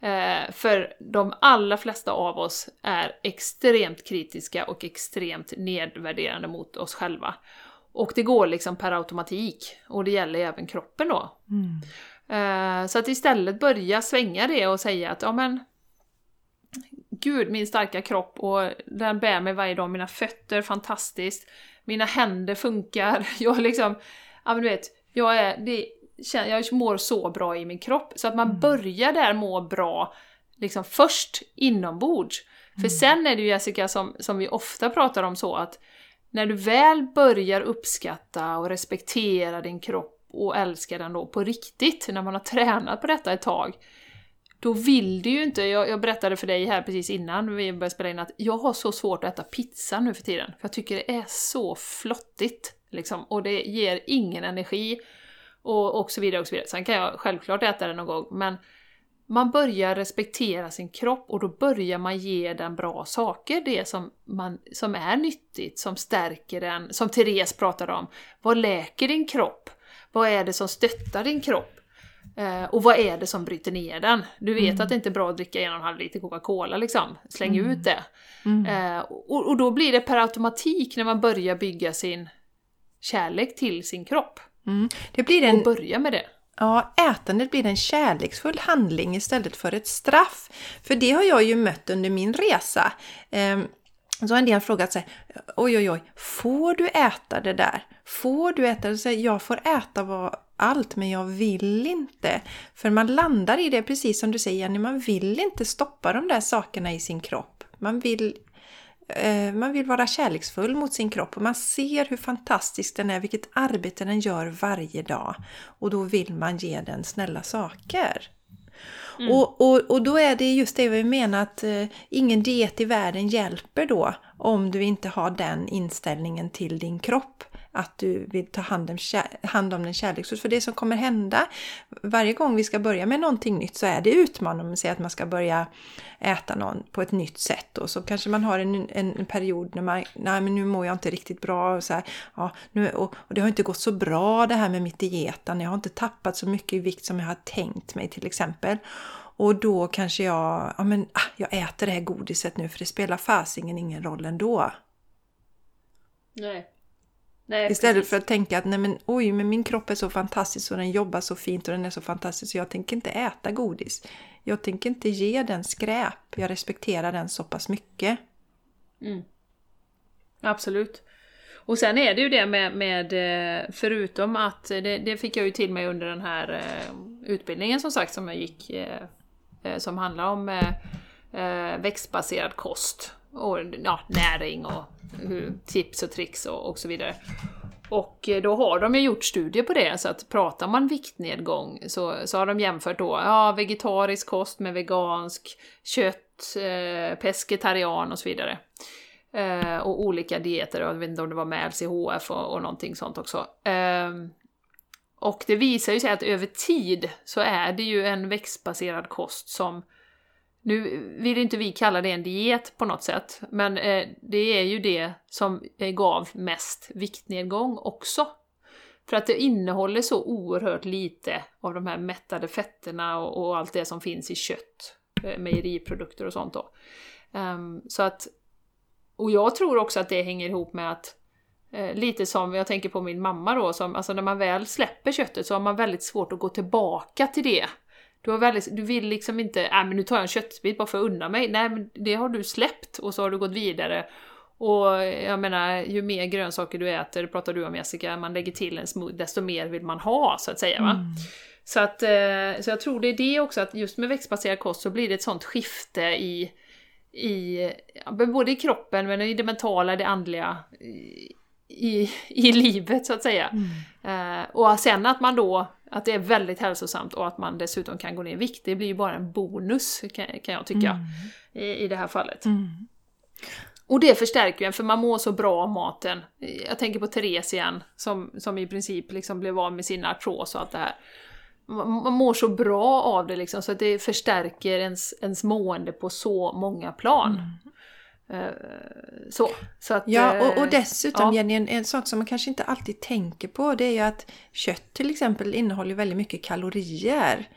Eh, för de allra flesta av oss är extremt kritiska och extremt nedvärderande mot oss själva. Och det går liksom per automatik, och det gäller även kroppen då. Mm. Eh, så att istället börja svänga det och säga att ja men gud min starka kropp och den bär mig varje dag. Mina fötter, fantastiskt. Mina händer funkar. [LAUGHS] Jag liksom, ja men du vet, jag är, det, jag mår så bra i min kropp. Så att man mm. börjar där må bra liksom först inombords. För mm. sen är det ju Jessica som, som vi ofta pratar om så att när du väl börjar uppskatta och respektera din kropp och älska den då på riktigt, när man har [LAUGHS] tränat på detta ett tag, då vill du ju inte, jag, jag, berättade för dig här precis innan vi började spela in att jag har så svårt att äta pizza nu för tiden. För jag tycker det är så flottigt, liksom, och det ger ingen energi och, och så vidare och så vidare. Sen kan jag självklart äta det någon gång, men man börjar respektera sin kropp och då börjar man ge den bra saker, det som, man, som är nyttigt, som stärker den, som Therese pratade om. Vad läker din kropp? Vad är det som stöttar din kropp? Eh, och vad är det som bryter ner den? Du vet mm. att det inte är bra att dricka en och en halv liter Coca-Cola liksom. Släng mm. ut det. Mm. Eh, och, och, då blir det per automatik när man börjar bygga sin kärlek till sin kropp. Mm. Det blir en... Och börja med det. Ja, ätandet blir en kärleksfull handling istället för ett straff. För det har jag ju mött under min resa. Ehm, så har en del frågat sig, oj oj oj, får du äta det där? Får du äta det? Så jag får äta vad allt men jag vill inte. För man landar i det precis som du säger Jenny, man vill inte stoppa de där sakerna i sin kropp. Man vill, man vill vara kärleksfull mot sin kropp och man ser hur fantastisk den är, vilket arbete den gör varje dag. Och då vill man ge den snälla saker. Mm. Och, och, och då är det just det vi menar att eh, ingen diet i världen hjälper då om du inte har den inställningen till din kropp att du vill ta hand om, hand om den kärleksfullt. För det som kommer hända varje gång vi ska börja med någonting nytt så är det utmanande. Om man säger att man ska börja äta någon på ett nytt sätt och så kanske man har en, en, en period när man, nej men nu mår jag inte riktigt bra och så här, ja, nu, och, och, det har inte gått så bra det här med mitt dietande. Jag har inte tappat så mycket i vikt som jag har tänkt mig till exempel. Och då kanske jag, ja men ah, jag äter det här godiset nu för det spelar fasingen ingen roll ändå. Nej. Nej, Istället precis. för att tänka att nej men oj, men min kropp är så fantastisk och den jobbar så fint och den är så fantastisk så jag tänker inte äta godis. Jag tänker inte ge den skräp. Jag respekterar den så pass mycket. Mm. Absolut. Och sen är det ju det med, med eh, förutom att, det, det, fick jag ju till mig under den här eh, utbildningen som sagt som jag gick, eh, som handlar om växtbaserad kost och ja, näring och tips och tricks och, och så vidare. Och eh, då har de ju gjort studier på det, så att pratar man viktnedgång så, så har de jämfört då ja, vegetarisk kost med vegansk, kött, eh, pescetarian och så vidare. Eh, och olika dieter, jag vet inte om det var med LCHF och, och någonting sånt också. Eh, och det visar ju sig att över tid så är det ju en växtbaserad kost som nu vill inte vi kalla det en diet på något sätt, men eh, det är ju det som eh, gav mest viktnedgång också. För att det innehåller så oerhört lite av de här mättade fetterna och, allt det som finns i kött, eh, mejeriprodukter och sånt då. Ehm, så att, och jag tror också att det hänger ihop med att lite som, jag tänker på min mamma då, som, alltså när man väl släpper köttet så har man väldigt svårt att gå tillbaka till det du, har väldigt, du vill liksom inte, äh, men nu tar jag en köttbit bara för att unna mig. Nej, men det har du släppt och så har du gått vidare. Och jag menar, ju mer grönsaker du äter, pratar du om Jessica, man lägger till en smoothie, desto mer vill man ha så att säga. Va? Mm. Så, att, eh, så jag tror det är det också, att just med växtbaserad kost så blir det ett sånt skifte i, i både i kroppen, men i det mentala, det andliga, i, i livet så att säga. Mm. Eh, och sen att man då att det är väldigt hälsosamt och att man dessutom kan gå ner i vikt, det blir ju bara en bonus kan, kan jag tycka mm. i, i det här fallet. Mm. Och det förstärker ju en, för man mår så bra av maten. Jag tänker på Therese igen, som, som i princip liksom blev av med sin artros och allt det här. Man mår så bra av det liksom, så att det förstärker ens, ens mående på så många plan. Mm. Eh, så, så att, ja, och, och eh, dessutom ja. Jenny, en, en sak som man kanske inte alltid tänker på det är ju att kött till exempel innehåller väldigt mycket kalorier.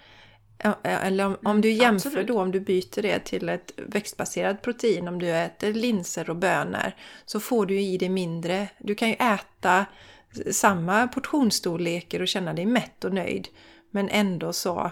Eller om, om du mm, jämför Absolut. då, om du byter det till ett växtbaserat protein, om du äter linser och bönor, så får du i dig mindre. Du kan ju äta samma portionsstorlekar och känna dig mätt och nöjd. Men ändå så,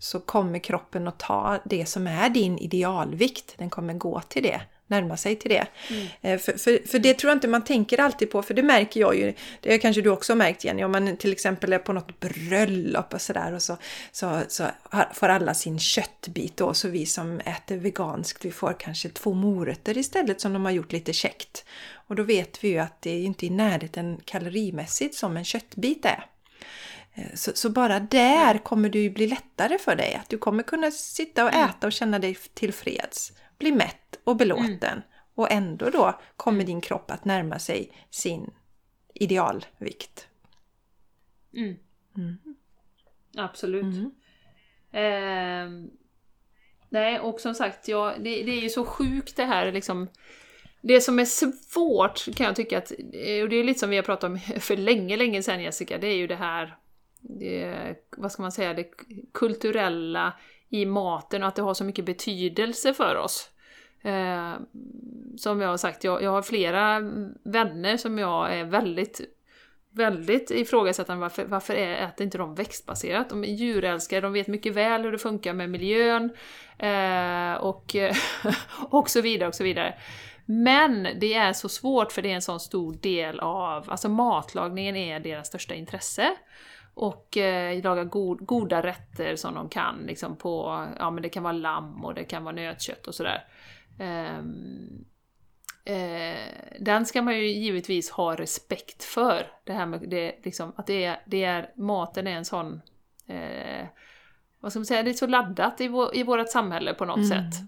så kommer kroppen att ta det som är din idealvikt. Den kommer gå till det närma sig till det. Mm. Eh, för, för, för, det tror jag inte man tänker alltid på, för det märker jag ju, det kanske du också har märkt Jenny, om man till exempel är på något bröllop och sådär och så, så, så får alla sin köttbit då, så vi som äter veganskt, vi får kanske två morötter istället som de har gjort lite käckt. Och då vet vi ju att det är inte i närheten kalorimässigt som en köttbit är. Eh, så, så, bara där kommer det ju bli lättare för dig. Att du kommer kunna sitta och mm. äta och känna dig tillfreds bli mätt och belåten. Mm. Och ändå då kommer din kropp att närma sig sin idealvikt. Mm. Mm. Absolut. Mm. Eh, nej, och som sagt, ja, det, det, är ju så sjukt det här liksom. Det som är svårt kan jag tycka att, och det är lite som vi har pratat om [LAUGHS] för länge, länge sedan Jessica, det är ju det här, det, vad ska man säga, det kulturella i maten och att det har så mycket betydelse för oss. Eh, som jag har sagt, jag, jag har flera vänner som jag är väldigt väldigt ifrågasättande varför, varför äter inte de växtbaserat? De är djurälskare, de vet mycket väl hur det funkar med miljön eh, och, [LAUGHS] och så vidare och så vidare. Men det är så svårt för det är en sån stor del av, alltså matlagningen är deras största intresse. och eh, laga god, goda rätter som de kan. Liksom på, ja, men det kan vara lamm och det kan vara nötkött och sådär. Um, eh, den ska man ju givetvis ha respekt för. Det här med det, liksom, att det är, det är, maten är en sån... Eh, vad ska man säga, det är så laddat i, vår, i vårt samhälle på något mm. sätt.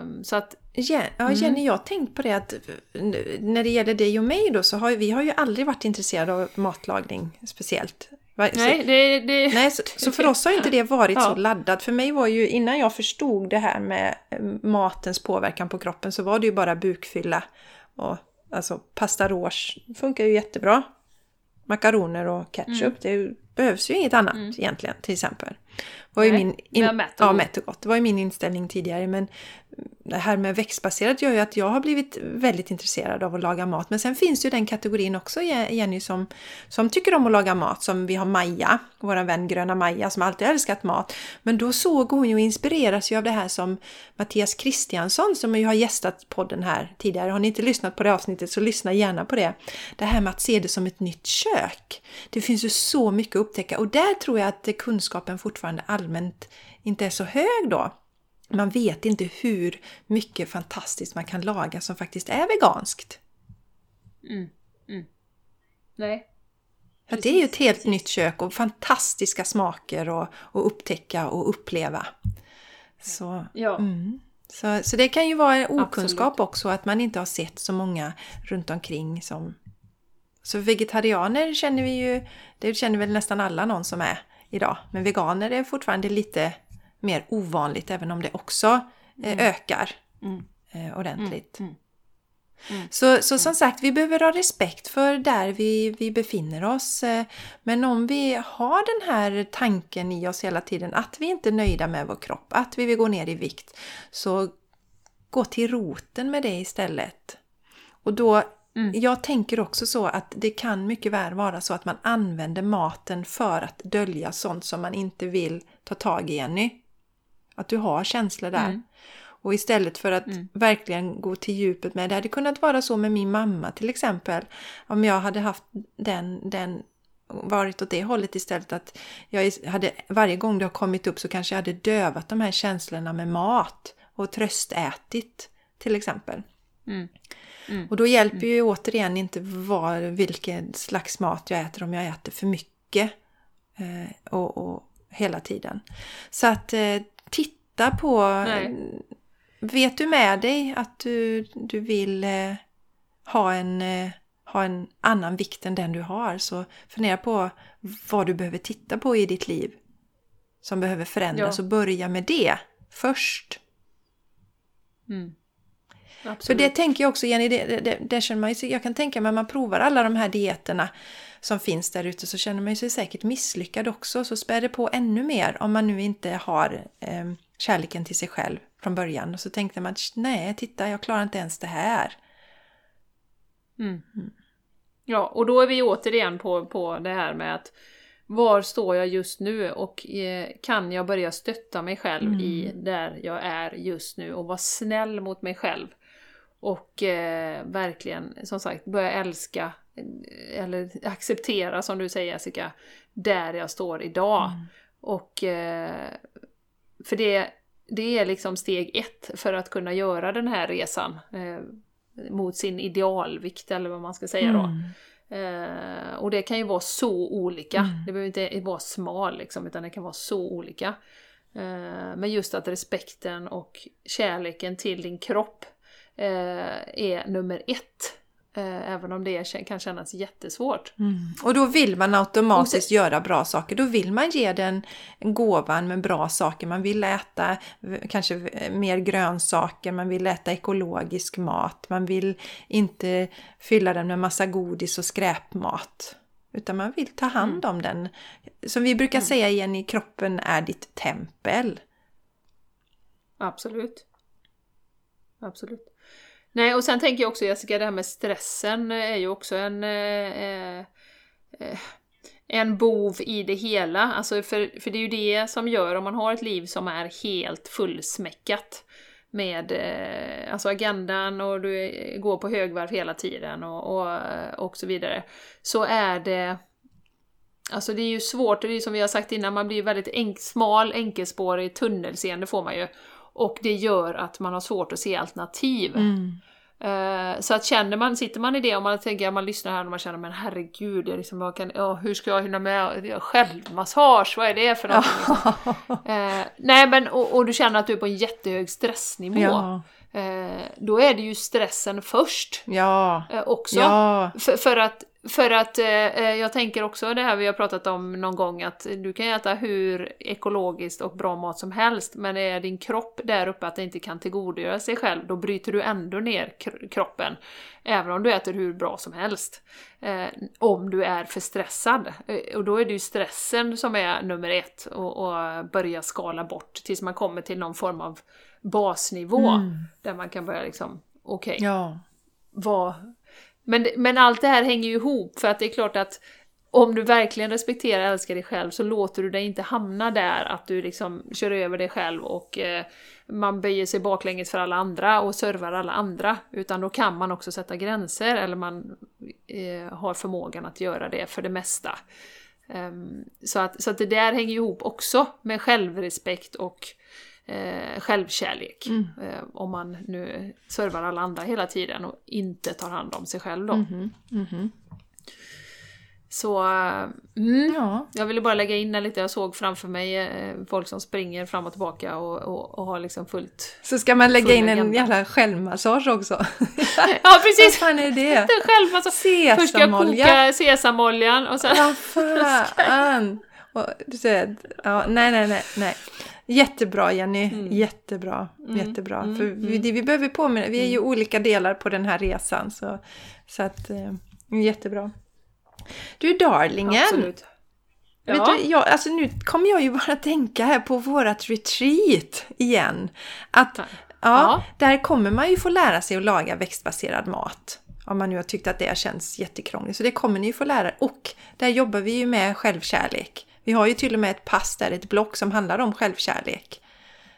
Um, så att... Ja, mm. Jenny, jag har tänkt på det att när det gäller dig och mig då så har vi har ju aldrig varit intresserade av matlagning speciellt. Nej, det, det, nej så, så, för [LAUGHS] oss har inte det varit ja. så laddat. För mig var ju, innan jag förstod det här med eh, matens påverkan på kroppen så var det ju bara bukfylla. Och, alltså pasta rouge funkar ju jättebra. Makaroner och ketchup, mm. det behövs ju inget annat mm. egentligen till exempel. Var ju Nej, min in, mätt och, ja, mätt och gott. Det var ju min inställning tidigare men det här med växtbaserat gör ju att jag har blivit väldigt intresserad av att laga mat. Men sen finns ju den kategorin också, Jenny, som, som tycker om att laga mat. Som vi har Maja, vår vän Gröna Maja, som alltid älskat mat. Men då såg hon ju och inspireras ju av det här som Mattias Kristiansson, som ju har gästat podden här tidigare. Har ni inte lyssnat på det avsnittet så lyssna gärna på det. Det här med att se det som ett nytt kök. Det finns ju så mycket upptäcka och där tror jag att kunskapen fortfarande allmänt inte är så hög då man vet inte hur mycket fantastiskt man kan laga som faktiskt är veganskt. Mm. Mm. Nej. För det är ju ett helt nytt kök och fantastiska smaker att upptäcka och uppleva. Så, ja. Mm. så, så det kan ju vara en okunskap Absolut. också att man inte har sett så många runt omkring som... Så vegetarianer känner vi ju, det känner väl nästan alla någon som är idag. Men veganer är fortfarande lite mer ovanligt även om det också eh, mm. ökar mm. Eh, ordentligt. Mm. mm. Så, så som sagt, vi behöver ha respekt för där vi, vi befinner oss. Eh, men om vi har den här tanken i oss hela tiden att vi inte är nöjda med vår kropp, att vi vill gå ner i vikt, så gå till roten med det istället. Och då, mm. jag tänker också så att det kan mycket väl vara så att man använder maten för att dölja sånt som man inte vill ta tag i, Jenny. Att du har känslor där. Mm. Och istället för att mm. verkligen gå till djupet med det. hade kunnat vara så med min mamma till exempel. Om jag hade haft den, den varit åt det hållet istället att jag hade varje gång det har kommit upp så kanske jag hade dövat de här känslorna med mat och tröstätit till exempel. Mm. Mm. Och då hjälper mm. ju återigen inte var, vilken slags mat jag äter om jag äter för mycket eh, och, och, hela tiden. Så att eh, titta på... Nej. Vet du med dig att du, du vill eh, ha, en, eh, ha en annan vikt än den du har så fundera på vad du behöver titta på i ditt liv som behöver förändras ja. och börja med det först. Mm. För det tänker jag också, Jenny, det, det, det känner man ju, jag kan tänka mig att man provar alla de här dieterna som finns där ute så känner man sig säkert misslyckad också. Så spär det på ännu mer om man nu inte har eh, kärleken till sig själv från början. Och så tänkte man, nej, titta, jag klarar inte ens det här. Mm. Mm. Ja, och då är vi återigen på, på det här med att var står jag just nu och eh, kan jag börja stötta mig själv mm. i där jag är just nu och vara snäll mot mig själv. Och eh, verkligen, som sagt, börja älska eh, eller acceptera, som du säger Jessica, där jag står idag. Mm. Och eh, för det, det är liksom steg ett för att kunna göra den här resan eh, mot sin idealvikt eller vad man ska säga då. Mm. Eh, och det kan ju vara så olika. Mm. Det behöver inte vara smal liksom, utan det kan vara så olika. Eh, men just att respekten och kärleken till din kropp är nummer ett. Eh, även om det kan kännas jättesvårt. Mm. Och då vill man automatiskt sen, göra bra saker. Då vill man ge den gåvan med bra saker. Man vill äta kanske mer grönsaker, man vill äta ekologisk mat. Man vill inte fylla den med massa godis och skräpmat. Utan man vill ta hand mm. om den. Som vi brukar mm. säga igen, i kroppen är ditt tempel. Absolut. Absolut. Nej, och sen tänker jag också Jessica, det här med stressen är ju också en, eh, eh, eh, en bov i det hela. Alltså för, för det är ju det som gör om man har ett liv som är helt fullsmäckat med eh, alltså agendan och du går på högvarv hela tiden och, och, eh, och så vidare. Så är det Alltså det är ju svårt, det är ju som vi har sagt innan, man blir väldigt enk, smal, enkelspårig, tunnelseende får man ju. Och det gör att man har svårt att se alternativ. Mm. Eh, så att känner man, sitter man i det och man tänker man lyssnar här och man känner men herregud, jag liksom, jag kan, ja, hur ska jag hinna med självmassage, vad är det för någonting? Liksom? [LAUGHS] Eh, nej men och, och, du känner att du är på en jättehög stressnivå. Ja. Eh, då är det ju stressen först. Ja. Också. Ja. För, för att för att eh, eh, jag tänker också det här vi har pratat om någon gång att du kan äta hur ekologiskt och bra mat som helst men är din kropp där uppe att den inte kan tillgodogöra sig själv då bryter du ändå ner kroppen. Även om du äter hur bra som helst. Eh, om du är för stressad. Eh, och då är det ju stressen som är nummer ett och, och börja skala bort tills man kommer till någon form av basnivå mm. där man kan börja liksom, okej, okay, ja. vad men, men allt det här hänger ju ihop för att det är klart att om du verkligen respekterar och älskar dig själv så låter du dig inte hamna där att du liksom kör över dig själv och eh, man böjer sig baklänges för alla andra och servar alla andra. Utan då kan man också sätta gränser eller man eh, har förmågan att göra det för det mesta. Um, så, att, så att det där hänger ihop också med självrespekt och eh, självkärlek. Mm. Eh, om man nu servar alla andra hela tiden och inte tar hand om sig själv då. Mm -hmm. Så mm, ja. jag ville bara lägga in det lite, jag såg framför mig eh, folk som springer fram och tillbaka och, och, och har liksom fullt... Så ska man lägga in en jävla självmassage också? [LAUGHS] ja precis! [LAUGHS] Vad fan är det? självmassage! Sesamolja! Först ska jag koka sesamoljan och sen... Vad fan! [LAUGHS] Och, du säger, ja, nej, nej, nej, nej. Jättebra Jenny, mm. jättebra, mm. jättebra. Mm. För vi, mm. det, vi behöver påminna, vi är ju mm. olika delar på den här resan. Så, så att, eh, jättebra. Du darlingen! Absolut. Ja. Vet du, jag, alltså nu kommer jag ju bara tänka här på vårat retreat igen. Att ja, ja, där kommer man ju få lära sig att laga växtbaserad mat. Om man nu har tyckt att det känns jättekrångligt. Så det kommer ni ju få lära er. Och där jobbar vi ju med självkärlek. Vi har ju till och med ett pass där, ett block som handlar om självkärlek.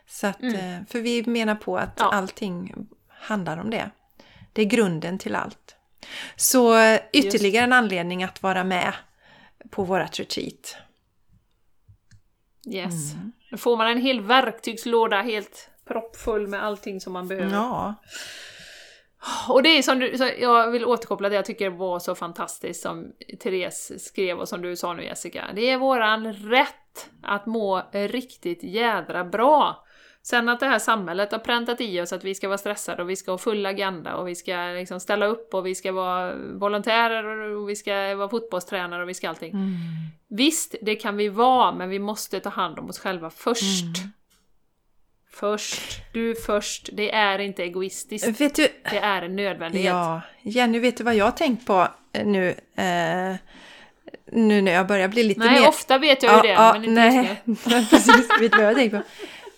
Så att, mm. Eh, för vi menar på att ja. allting handlar om det. Det är grunden till allt. Så eh, ytterligare en anledning att vara med på vårat retreat. Yes. Mm. Då får man en hel verktygslåda helt proppfull med allting som man behöver. Ja. Och det är som du, jag vill återkoppla det jag tycker var så fantastiskt som Therese skrev och som du sa nu Jessica. Det är våran rätt att må riktigt jädra bra. Sen att det här samhället har präntat i oss att vi ska vara stressade och vi ska ha full agenda och vi ska liksom ställa upp och vi ska vara volontärer och vi ska vara fotbollstränare och vi ska allting. Mm. Visst, det kan vi vara, men vi måste ta hand om oss själva först. Mm. Först, du först. Det är inte egoistiskt. Vet du, det är en nödvändighet. Ja, Jenny, vet du vad jag har tänkt på eh, nu? Eh, nu när jag börjar bli lite nej, mer... Nej, ofta vet jag ju det, ja, men inte nej, [LAUGHS] precis. vet du vad jag tänkt på?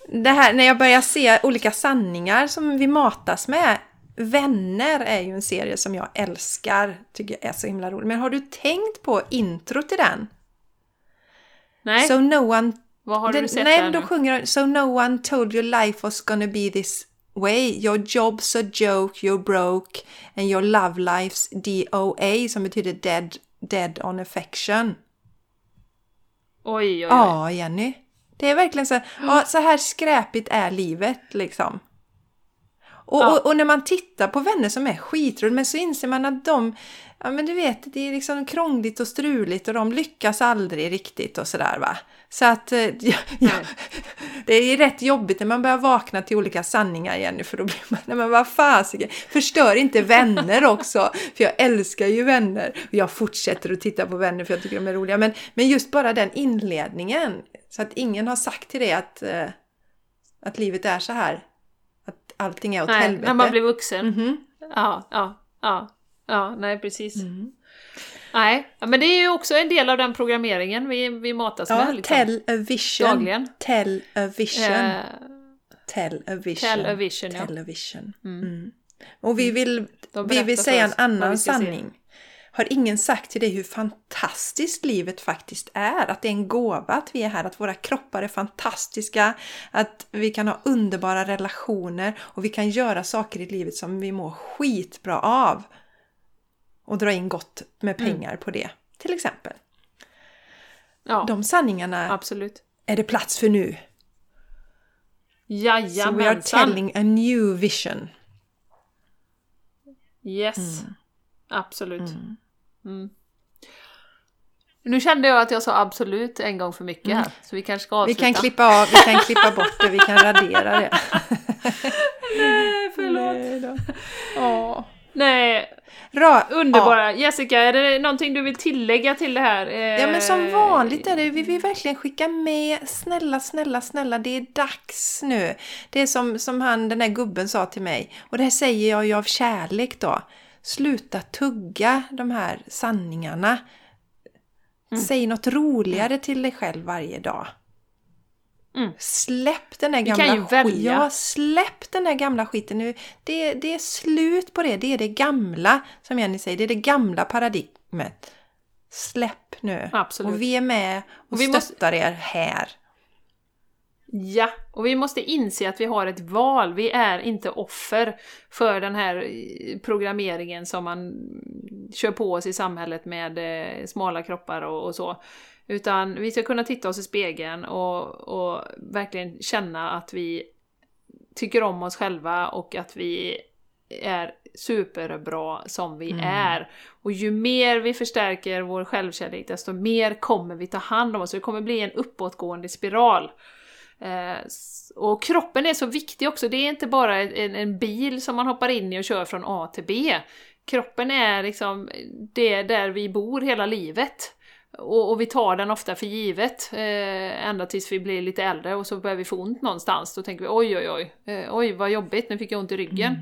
Det här när jag börjar se olika sanningar som vi matas med. Vänner är ju en serie som jag älskar, tycker jag är så himla rolig. Men har du tänkt på intro till den? Nej. So no one vad har den, du sett Nej, där då nu? sjunger de So no one told your life was gonna be this way. Your job's a joke, you're broke and your love life's DOA som betyder dead, dead on affection. Oj, oj, oj. Ja, Jenny. Det är verkligen så, [GASPS] ja, så här skräpigt är livet liksom. Och, ja. och, och, när man tittar på vänner som är skitroliga, men så inser man att de, ja men du vet, det är liksom krångligt och struligt och de lyckas aldrig riktigt och sådär va. Så att eh, [LAUGHS] ja, ja, det är rätt jobbigt när man börjar vakna till olika sanningar igen för då blir man, nej men vad fasiken, förstör inte vänner också, för jag älskar ju vänner och jag fortsätter att titta på vänner för jag tycker de är roliga, men, men just bara den inledningen, så att ingen har sagt till dig att, eh, att livet är så här, att allting är åt nej, helvete. när man blir vuxen. Mm -hmm. Ja, ja, ja, ja, nej precis. Mm. Nej, men det är ju också en del av den programmeringen vi, vi matas ja, med. Liksom. Vision. Dagligen. Tell a vision. Uh, tell a vision. Tell a vision, ja. Tell a vision. Mm. Mm. Och vi vill, vi vill säga en annan sanning. Se. Har ingen sagt till dig hur fantastiskt livet faktiskt är? Att det är en gåva att vi är här, att våra kroppar är fantastiska, att vi kan ha underbara relationer och vi kan göra saker i livet som vi mår skitbra av och dra in gott med mm. pengar mm. på det, till exempel. Ja, De sanningarna absolut. är det plats för nu. So we are Jajamensan! telling a new vision. Yes, absolut. Mm. Nu kände jag att jag sa absolut en gång för mycket här, så vi kanske ska Vi avsluta. kan klippa av, vi kan klippa bort det, vi kan radera det. [LAUGHS] Nej, förlåt. Nej då. Ja. Nej, Ra- underbara. Jessica, är det någonting du vill tillägga till det här? Eh, Ja men som vanligt är det, vi vill verkligen skicka med, snälla, snälla, snälla, det är dags nu. Det är som, som han, den där gubben sa till mig, och det här säger jag ju av kärlek då. Sluta tugga de här sanningarna. Mm. Säg något roligare till dig själv varje dag. Mm. Släpp den där kan gamla ju välja. skiten. Ja, släpp den där gamla skiten nu. Det, det är slut på det. Det är det gamla, som Jenny säger, det är det gamla paradigmet. Släpp nu. Absolut. Och vi är med och, Och vi måste- stöttar er här. Ja, och vi måste inse att vi har ett val. Vi är inte offer för den här eh, programmeringen som man kör på oss i samhället med eh, smala kroppar och, och så. Utan vi ska kunna titta oss i spegeln och, och verkligen känna att vi tycker om oss själva och att vi är superbra som vi är. Och ju mer vi förstärker vår självkärlek, desto mer kommer vi ta hand om oss. Det kommer bli en uppåtgående spiral. Eh, och kroppen är så viktig också. Det är inte bara en, en bil som man hoppar in i och kör från A till B. Kroppen är liksom det där vi bor hela livet. Och, och vi tar den ofta för givet, eh, ända tills vi blir lite äldre och så börjar vi få ont någonstans. Då tänker vi oj oj oj, eh, oj vad jobbigt, nu fick jag ont i ryggen.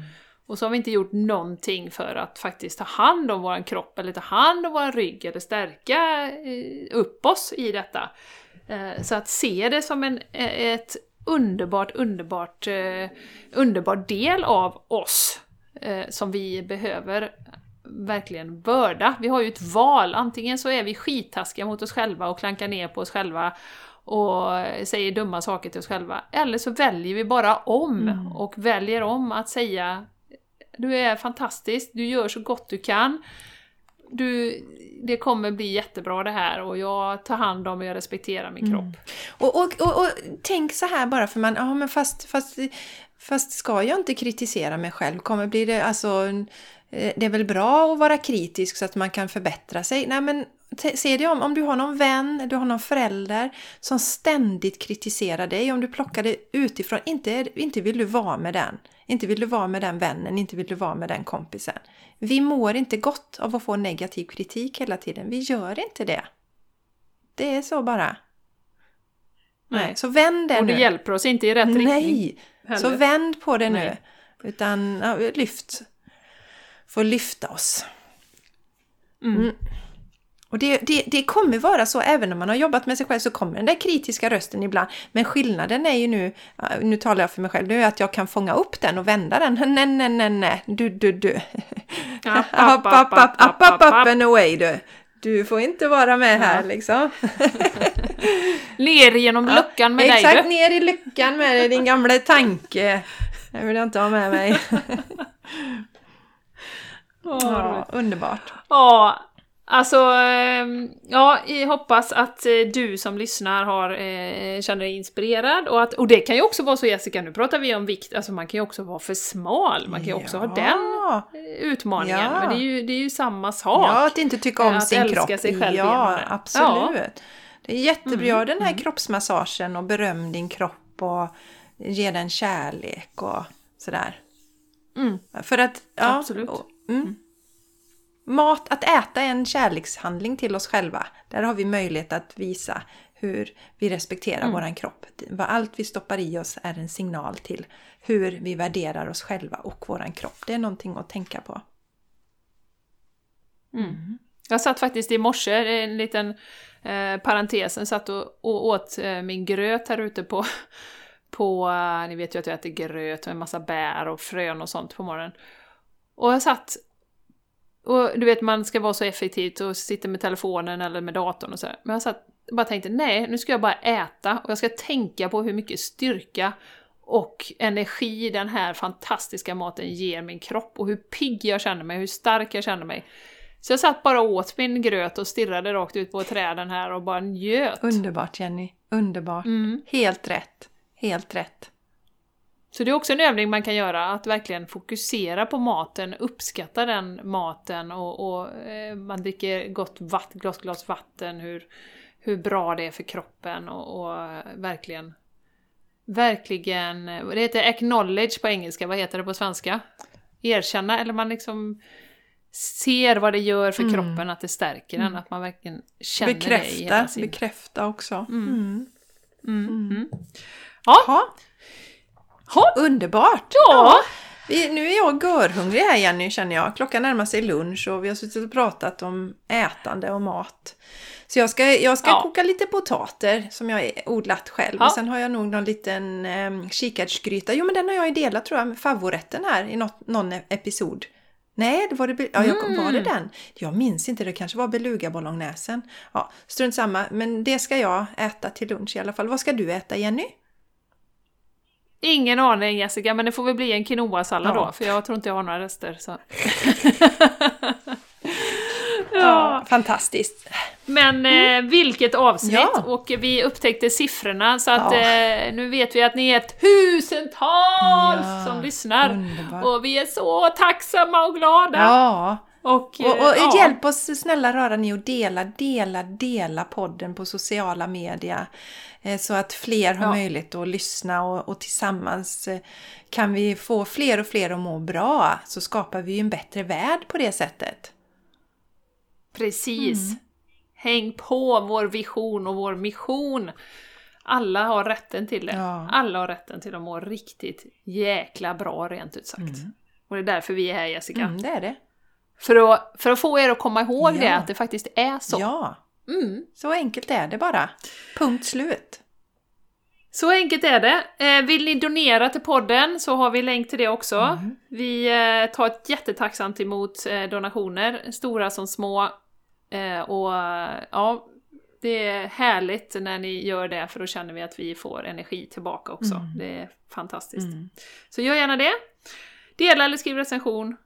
Och så har vi inte gjort någonting för att faktiskt ta hand om vår kropp eller ta hand om vår rygg eller stärka eh, upp oss i detta. Eh, så att se det som en, eh, ett underbart, underbart, eh, underbar del av oss eh, som vi behöver verkligen vörda. Vi har ju ett val, antingen så är vi skittaskiga mot oss själva och klankar ner på oss själva och säger dumma saker till oss själva. Eller så väljer vi bara om och väljer om att säga du är fantastisk, du gör så gott du kan. Du, det kommer bli jättebra det här och jag tar hand om och jag respekterar min kropp. Och, och, och, och tänk så här bara för man, ja men fast, fast, fast ska jag inte kritisera mig själv? Kommer bli det, alltså, eh, det är väl bra att vara kritisk så att man kan förbättra sig? Nej men se det om, om du har någon vän, du har någon förälder som ständigt kritiserar dig, om du plockar det utifrån, inte, inte vill du vara med den. Inte vill du vara med den vännen, inte vill du vara med den kompisen. Vi mår inte gott av att få negativ kritik hela tiden. Vi gör inte det. Det är så bara. Nej, Nej. så vänd det Och det nu. hjälper oss inte i rätt riktning. Nej, heller. så vänd på det nu. Nej. Utan ja, lyft. Få lyfta oss. Mm. Och det, det, det kommer vara så, även när man har jobbat med sig själv så kommer den där kritiska rösten ibland. Men skillnaden är ju nu, ja, nu talar jag för mig själv, nu är att jag kan fånga upp den och vända den. [LAUGHS] Nej, nej, nej, nej, du, du, du. [LAUGHS] App, App, app, app, app, app, up and away du. Du får inte vara med här Ja. liksom. [LAUGHS] Ner genom luckan med Exakt, dig du. ner i lyckan med dig, din gamla tanke. Det vill jag inte ha med mig. Ja, underbart. Ja, alltså, ehm, ja, jag hoppas att eh, du som lyssnar har, eh, känner dig inspirerad och, att, och det kan ju också vara så Jessica, nu pratar vi om vikt, alltså man kan ju också vara för smal, man kan ju också ha den Ja. eh, utmaningen, Ja. men det är, ju, det är ju samma sak. Ja, att inte tycka om Att sin älska kropp. sig själv ja, det. absolut. Det är jättebra Mm, den här kroppsmassagen och beröm din kropp och ge den kärlek och sådär. Mm. För att, ja, Absolut. och- Mm. Mat, att äta är en kärlekshandling till oss själva. Där har vi möjlighet att visa hur vi respekterar Mm. våran kropp. Allt vi stoppar i oss är en signal till hur vi värderar oss själva och våran kropp. Det är någonting att tänka på. Mm. Jag satt faktiskt i morse, en liten eh, parentesen, satt och, och åt eh, min gröt här ute på, [LAUGHS] på eh, ni vet ju att jag äter gröt och en massa bär och frön och sånt på morgonen. Och jag satt, och du vet man ska vara så effektivt och sitta med telefonen eller med datorn och så här. Men jag satt bara tänkte nej, nu ska jag bara äta och jag ska tänka på hur mycket styrka och energi den här fantastiska maten ger min kropp och hur pigg jag känner mig, hur stark jag känner mig. Så jag satt bara åt min gröt och stirrade rakt ut på träden här och bara njöt. Underbart Jenny, underbart. Mm. Helt rätt, helt rätt. Så det är också en övning man kan göra, att verkligen fokusera på maten, uppskatta den maten och, och eh, man dricker gott vatt, glas, glas vatten, hur, hur bra det är för kroppen och, och eh, verkligen Verkligen, det heter acknowledge på engelska, vad heter det på svenska? Erkänna, eller man liksom ser vad det gör för Mm. kroppen, att det stärker den, att man verkligen känner det i hela Bekräfta, sin... bekräfta också. Mm. Mm. Mm. Mm. Ja, Ja, underbart! Vi, nu är jag görhungrig här Jenny känner jag. Klockan närmar sig lunch och vi har suttit och pratat om ätande och mat. Så jag ska, jag ska Ja. koka lite potater som jag odlat själv. Ja. Och sen har jag nog någon liten eh, kikärtsgryta. Jo men den har jag ju delat tror jag med favorätten här i något, någon episod. Nej, det var det, ja, jag, Mm. var det den? Jag minns inte, det kanske var beluga bolognesen. Ja, strunt samma, men det ska jag äta till lunch i alla fall. Vad ska du äta Jenny? Ingen aning Jessica, men det får väl bli en quinoa-sallad Ja. då, för jag tror inte jag har några rester. Så. [LAUGHS] Ja, fantastiskt. Men eh, vilket avsnitt! Mm. Ja. Och vi upptäckte siffrorna så att Ja. eh, nu vet vi att ni är tusentals Ja, som lyssnar. underbart. Och vi är så tacksamma och glada! Och, eh, Och, och ja. hjälp oss snälla rara ni och dela, dela, dela podden på sociala medier. eh, Så att fler har Ja. möjlighet att lyssna och, och tillsammans eh, kan vi få fler och fler att må bra. Så skapar vi ju en bättre värld på det sättet. Precis! Mm. Häng på vår vision och vår mission! Alla har rätten till det. Ja. Alla har rätten till att må riktigt jäkla bra, rent ut sagt. Och det är därför vi är här Jessica. Mm, det är det. För, att, för att få er att komma ihåg Ja. det, att det faktiskt är så. Ja, Mm. så enkelt är det bara. Punkt slut. Så enkelt är det. Eh, vill ni donera till podden så har vi länk till det också. Mm. Vi eh, tar ett jättetacksamt emot eh, donationer, stora som små. Och ja, det är härligt när ni gör det för då känner vi att vi får energi tillbaka också. Mm. Det är fantastiskt. Mm. Så gör gärna det. Dela eller skriv recension.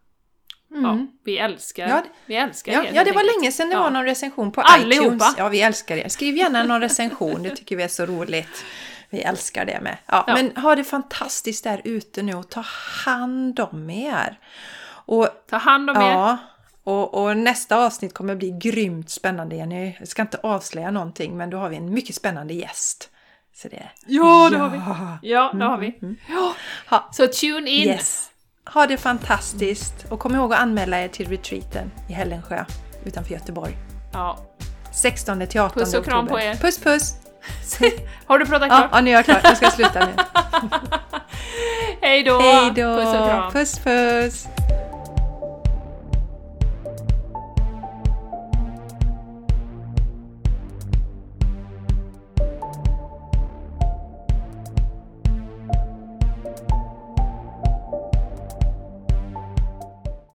Ja, Mm. vi älskar, Ja, vi älskar Ja, er, ja, det var länge sedan det Ja. var någon recension på Allihopa. iTunes. Ja, vi älskar det. Skriv gärna någon recension, det tycker vi är så roligt. Vi älskar det med. Ja, Ja. Men ha det fantastiskt där ute nu och ta hand om er. Och, Ta hand om er. ja, och, och nästa avsnitt kommer bli grymt spännande Jenny. Jag ska inte avslöja någonting men då har vi en mycket spännande gäst. Så det, Ja, det har vi. Ja, det har vi. Ja. Ha, Så tune in! yes. Ha det fantastiskt och kom ihåg att anmäla er till retreaten i Hällensjö utanför Göteborg. Ja. 16 till 18 Puss och kram oktober. på er. Puss puss! [LAUGHS] Har du pratat Ja, klart? ja, nu är jag klar. Jag ska sluta nu. [LAUGHS] Hej då! Hej då! Puss och kram! Puss puss!